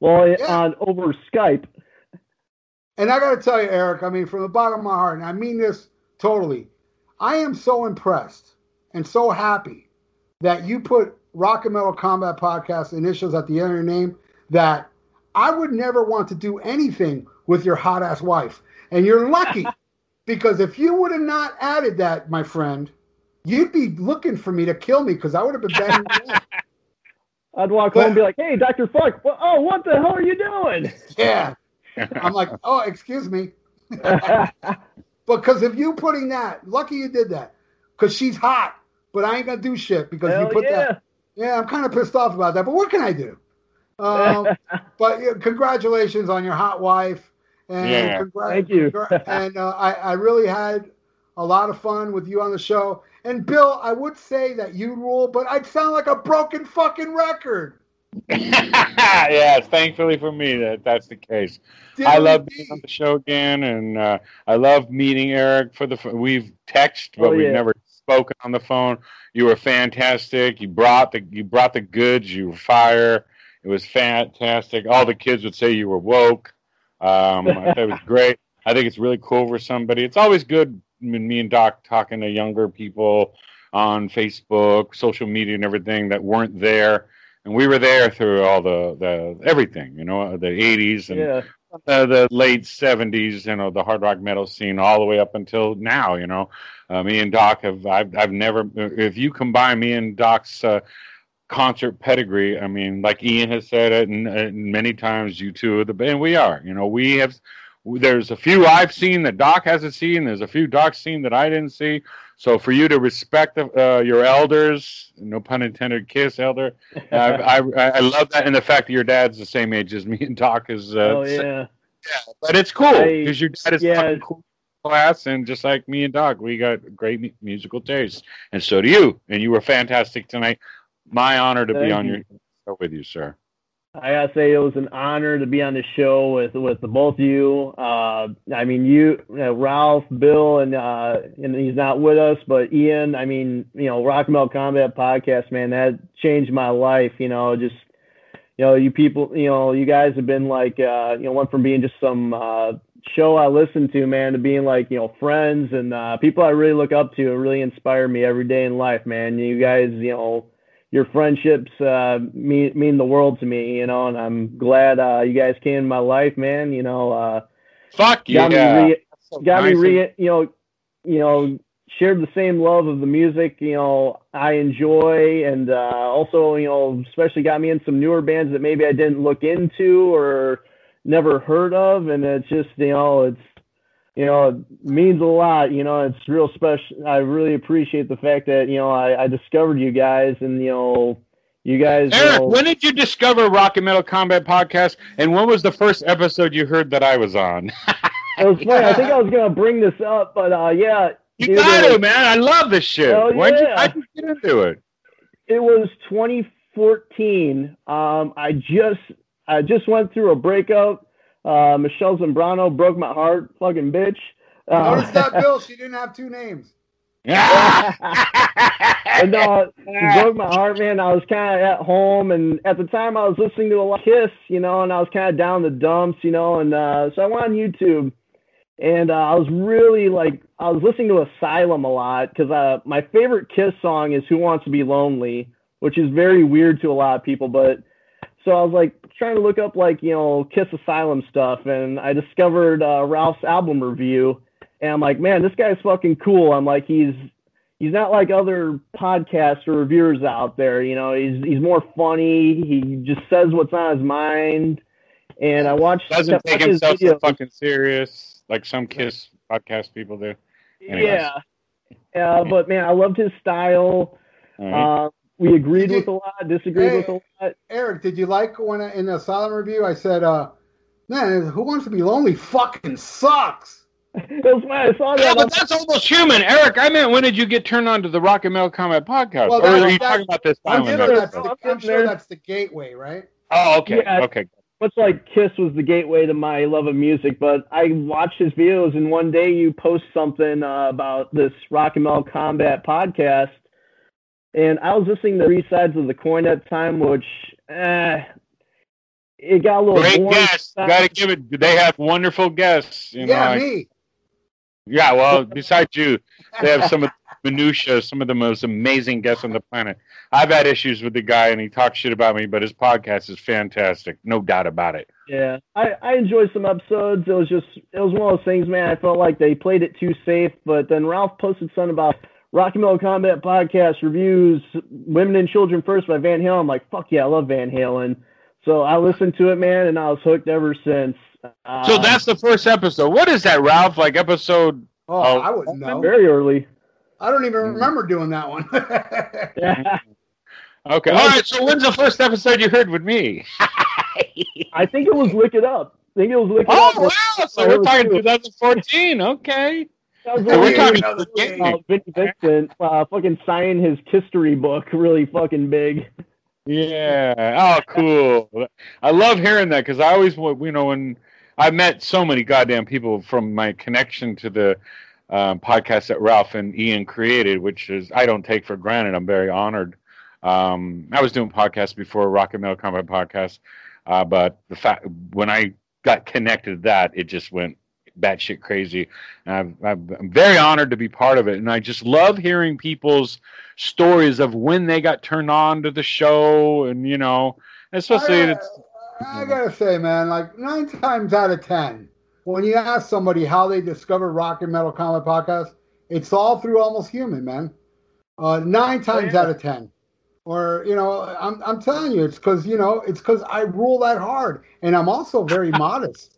Well, Yeah. on over Skype. And I got to tell you, Eric, I mean, from the bottom of my heart, and I mean this totally, I am so impressed and so happy that you put Rock and Metal Combat Podcast initials at the end of your name that I would never want to do anything with your hot ass wife. And you're lucky because if you would have not added that, my friend, you'd be looking for me to kill me because I would have been banging. I'd walk But- home and be like, "Hey, Doctor Fuck, well, oh, what the hell are you doing?" Yeah. I'm like, oh, excuse me. Because if you putting that, lucky you did that. Because she's hot, but I ain't gonna do shit because Hell you put yeah. that. Yeah, I'm kind of pissed off about that. But what can I do? Um, but yeah, congratulations on your hot wife. And Yeah. congra- Thank you. congra- and uh, I, I really had a lot of fun with you on the show. And Bill, I would say that you rule, but I'd sound like a broken fucking record. yeah, thankfully for me that that's the case. I love being on the show again, and uh, I love meeting Eric. For the we've texted, but Oh, we've never spoken on the phone. You were fantastic. You brought the you brought the goods. You were fire. It was fantastic. All the kids would say you were woke. Um, I thought it was great. I think it's really cool for somebody. It's always good when me and Doc talking to younger people on Facebook, social media, and everything that weren't there and we were there through all the the everything, you know, the '80s and Yeah. uh, the late '70s, you know, the hard rock metal scene, all the way up until now. You know, uh, me and Doc have I've I've never if you combine me and Doc's uh, concert pedigree, I mean, like Ian has said it, and, and many times you two are the band. We are, you know, we have. There's a few I've seen that Doc hasn't seen. There's a few Doc's seen that I didn't see. So for you to respect the, uh, your elders, no pun intended, kiss elder. I, I I love that, and the fact that your dad's the same age as me and Doc is. Uh, oh yeah. Yeah, but it's cool because your dad is yeah. fucking cool class, and just like me and Doc, we got great mu- musical taste, and so do you. And you were fantastic tonight. My honor to be on you. your show with you, sir. I gotta say it was an honor to be on the show with with the both of you. Uh, I mean, you, Ralph, Bill, and uh, and he's not with us, but Ian. I mean, you know, Rock Metal Combat podcast, man, that changed my life. You know, just you know, you people, you know, you guys have been like, uh, you know, went from being just some uh, show I listened to, man, to being like, you know, friends and uh, people I really look up to and really inspire me every day in life, man. You guys, you know your friendships uh, mean mean the world to me, you know, and I'm glad uh, you guys came in my life, man. You know, uh, Fuck you. got Yeah. me re- So got nice me of- re you know, you know, shared the same love of the music, you know, I enjoy, and uh, also, you know, especially got me in some newer bands that maybe I didn't look into or never heard of, and it's just, you know, it's you know, it means a lot. You know, it's real special. I really appreciate the fact that you know I, I discovered you guys, and you know, you guys. Eric, know, when did you discover Rock and Metal Combat Podcast, and when was the first episode you heard that I was on? it was funny. I think I was gonna bring this up, but uh, yeah, You dude, got it to, man. I love this shit. Why'd you, yeah. how'd get into it? It was 2014. Um, I just I just went through a breakup. Uh, Michelle Zambrano broke my heart, fucking bitch. Uh, Notice that, Bill. She didn't have two names. And no, it broke my heart, man. I was kind of at home, and at the time, I was listening to a lot of Kiss, you know, and I was kind of down the dumps, you know, and uh, so I went on YouTube, and uh, I was really like, I was listening to Asylum a lot because uh, my favorite Kiss song is "Who Wants to Be Lonely," which is very weird to a lot of people, but so I was like trying to look up like you know Kiss Asylum stuff, and I discovered uh, Ralph's album review, and I'm like, man, this guy's fucking cool. I'm like, he's he's not like other podcasts or reviewers out there. You know, he's he's more funny. He just says what's on his mind. And I watched Doesn't take himself so fucking serious like some Kiss podcast people do. anyways. Yeah. Uh, but man, I loved his style. Right. Uh, we agreed Did with a lot, disagreed Hey. with a lot. Eric, did you like when I, in the Asylum review I said, uh, man, who wants to be lonely fucking sucks? It was when I saw Yeah, but that's almost human, Eric. I meant when did you get turned on to the Rock and Metal Combat podcast? Well, or are you talking about this I'm sure, that's the, I'm I'm sure that's the gateway, right? Oh, okay, Yeah. okay. much like Kiss was the gateway to my love of music, but I watched his videos, and one day you post something uh, about this Rock and Metal Combat podcast, and I was listening to Three Sides of the Coin at the time, which eh, it got a little Great boring. guests. Got to give it. They have wonderful guests. You know, yeah, like- me. yeah. Well, besides you, they have some of the minutia, some of the most amazing guests on the planet. I've had issues with the guy, and he talks shit about me, but his podcast is fantastic, no doubt about it. Yeah, I, I enjoyed some episodes. It was just it was one of those things, man. I felt like they played it too safe. But then Ralph posted something about Rocky Metal Combat podcast reviews Women and Children First by Van Halen. I'm like, fuck yeah, I love Van Halen. So I listened to it, man, and I was hooked ever since. Uh, So that's the first episode. What is that, Ralph? Like episode? Oh, Oh, I wouldn't know. very early. I don't even Mm. remember doing that one. yeah. Okay. All right. So when's the first episode you heard with me? I think it was Lick It Up. I think it was Lick It Oh Up. Oh wow! So we're talking 2014. Okay. That So we're talking about another thing. uh, Vinnie Vincent uh, fucking signing his history book really fucking big. Yeah. Oh, cool. I love hearing that because I always, wa- you know, when I met so many goddamn people from my connection to the um, podcast that Ralph and Ian created, which is I don't take for granted. I'm very honored. Um, I was doing podcasts before Rock and Metal Combat podcast, uh, but the fact when I got connected to that, it just went batshit crazy. I've, I'm very honored to be part of it, and I just love hearing people's stories of when they got turned on to the show, and you know, especially I, it's I gotta say, man, like nine times out of ten, when you ask somebody how they discovered Rock and Metal Combat Podcast, it's all through Almost Human, man. Uh, nine times yeah. out of ten, or you know, I'm I'm telling you, it's because you know, it's because I rule that hard, and I'm also very modest.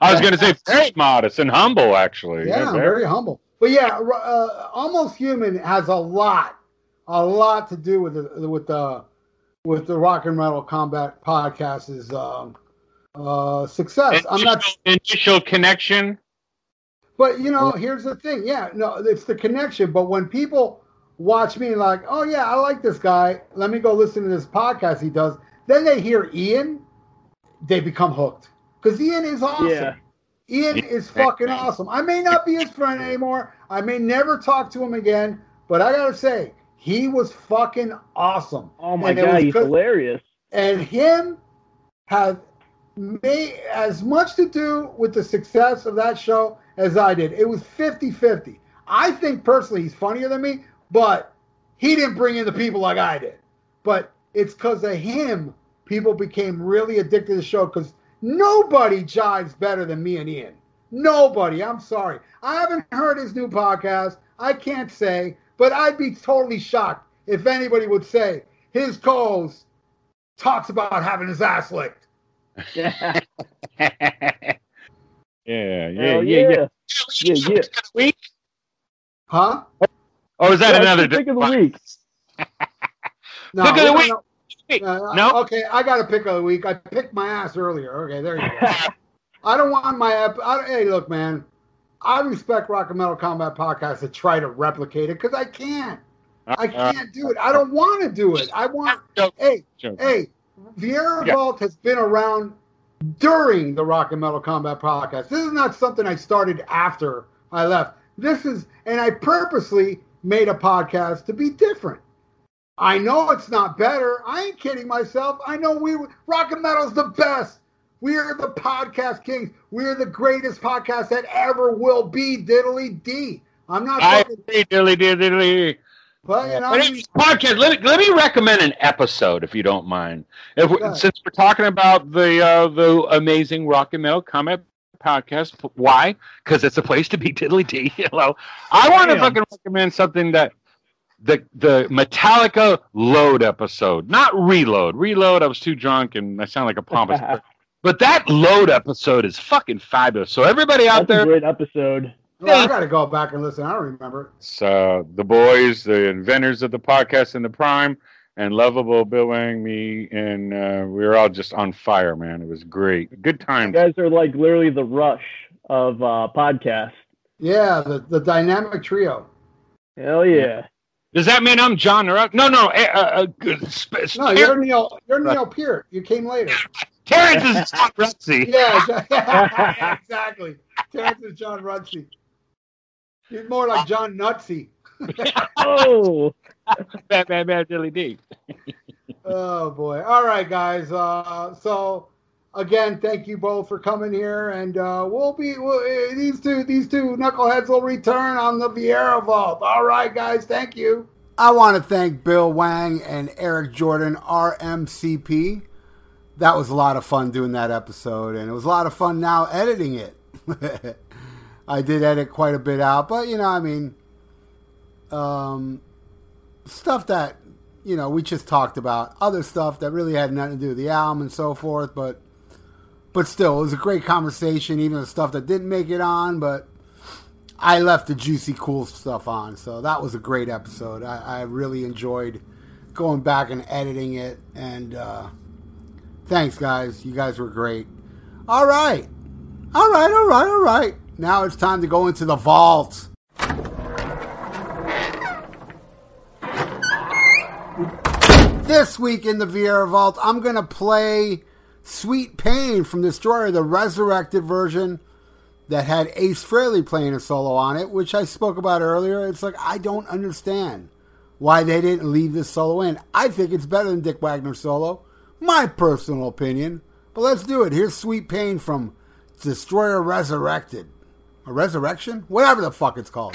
I was going to say very modest and humble, actually. Yeah, I'm very- very humble. But yeah, uh, Almost Human has a lot, a lot to do with the with the with the Rock and Metal Combat Podcast's um, uh, success. I'm not initial connection. But you know, here's the thing. Yeah, no, it's the connection. But when people watch me like, oh yeah, I like this guy. Let me go listen to this podcast he does. Then they hear Ian, they become hooked because Ian is awesome. Yeah. Ian is fucking awesome. I may not be his friend anymore. I may never talk to him again. But I gotta say, he was fucking awesome. Oh my And god, he's hilarious. and him have made as much to do with the success of that show as I did. It was 50-50. I think personally he's funnier than me, but he didn't bring in the people like I did. But it's because of him people became really addicted to the show because nobody jives better than me and Ian. Nobody. I'm sorry. I haven't heard his new podcast. I can't say, but I'd be totally shocked if anybody would say his co-host talks about having his ass licked. yeah, yeah, yeah, yeah, yeah. Yeah, yeah. Week? Huh? Or is that Yeah, another pick of the week. No. Pick of the we week. Uh, No? Okay, I got a pick of the week. I picked my ass earlier. Okay, there you go. I don't want my. I, hey, look, man. I respect Rock and Metal Combat Podcast to try to replicate it because I can't. I Uh, can't do it. I don't want to do it. I want. Hey, hey, Viera Yeah. Vault has been around during the Rock and Metal Combat podcast. This is not something I started after I left. This is, and I purposely made a podcast to be different. I know it's not better. I ain't kidding myself. I know we Rock and Metal's the best. We are the podcast kings. We are the greatest podcast that ever will be. Diddly D. I'm not I fucking, dilly dilly dilly. but you know, But podcast. Let me let me recommend an episode if you don't mind. If since we're talking about the uh, the amazing Rock and Metal Combat podcast, why? Because it's a place to be diddly d. Know, I want to fucking recommend something that the the Metallica Load episode, not Reload. Reload, I was too drunk and I sound like a pompous. but that Load episode is fucking fabulous. So everybody out That's a there, great episode. well, I got to go back and listen. I don't remember So the boys, the inventors of the podcast in the prime, and lovable Bill Wang, me, and uh, we were all just on fire, man. It was great. Good You times. guys are like literally the rush of uh, podcasts. Yeah, the, the dynamic trio. Hell yeah. Does that mean I'm John Ruck? No, no. Uh, uh, good. Sp- No, you're Neil. You're Neil Peart. You came later. Terrence is John Rutsey. Yeah, exactly. Terrence is John Rutsey. He's more like John Nutsy. Oh, Bad, bad, bad, dilly D. Oh boy. All right, guys. Uh, so again, thank you both for coming here, and uh, we'll be we'll, uh, these two these two knuckleheads will return on the Viera Vault. All right, guys. Thank you. I want to thank Bill Wang and Eric Jordon, RMCP. That was a lot of fun doing that episode, and it was a lot of fun now editing it. I did edit quite a bit out, but you know, I mean, um, stuff that you know we just talked about, other stuff that really had nothing to do with the album and so forth, but but still, it was a great conversation, even the stuff that didn't make it on, but I left the juicy, cool stuff on, so that was a great episode. I, I really enjoyed going back and editing it, and uh, thanks, guys. You guys were great. All right, all right, all right, all right. Now it's time to go into the vault. This week in the Viera Vault, I'm going to play Sweet Pain from Destroyer, the resurrected version that had Ace Frehley playing a solo on it, which I spoke about earlier. It's like, I don't understand why they didn't leave this solo in. I think it's better than Dick Wagner's solo. My personal opinion. But let's do it. Here's Sweet Pain from Destroyer Resurrected. A resurrection? Whatever the fuck it's called.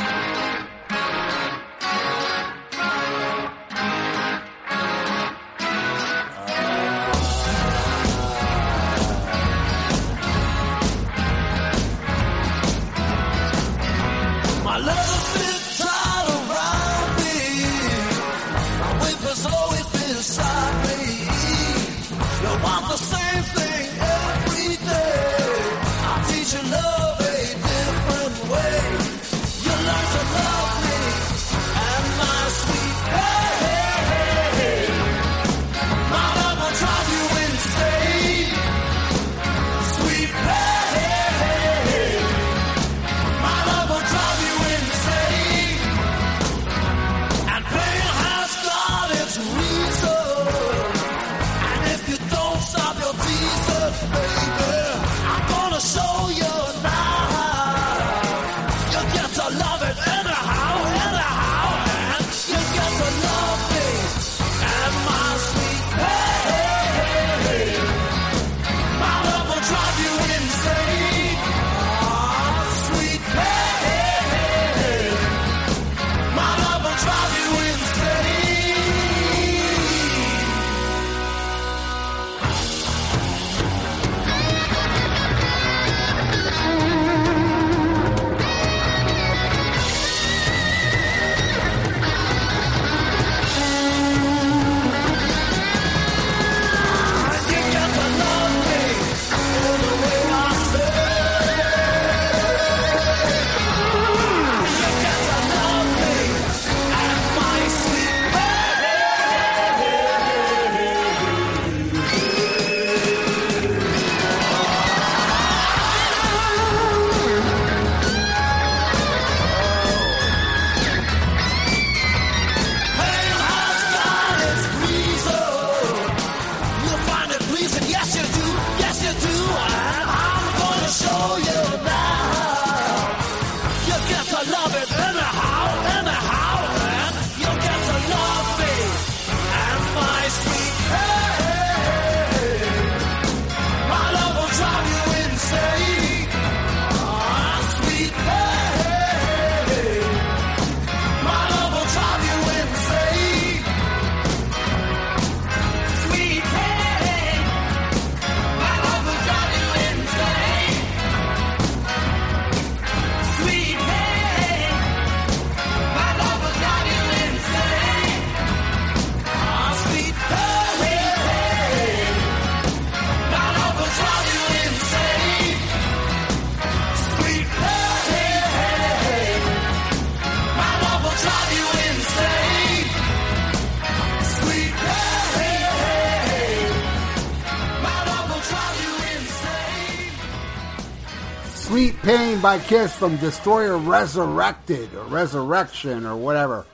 by Kiss from Destroyer Resurrected or Resurrection or whatever.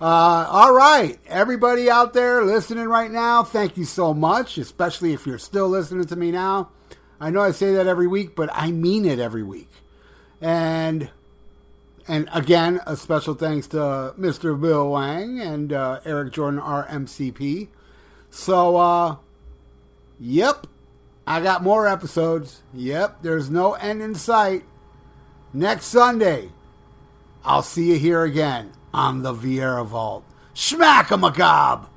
Uh, all right, everybody out there listening right now, thank you so much, especially if you're still listening to me now. I know I say that every week, but I mean it every week. And and again, a special thanks to Mr. Bill Wang and uh, Eric Jordon, RMCP. So, uh, yep, I got more episodes. Yep, there's no end in sight. Next Sunday, I'll see you here again on the Viera Vault. Smack a macabre!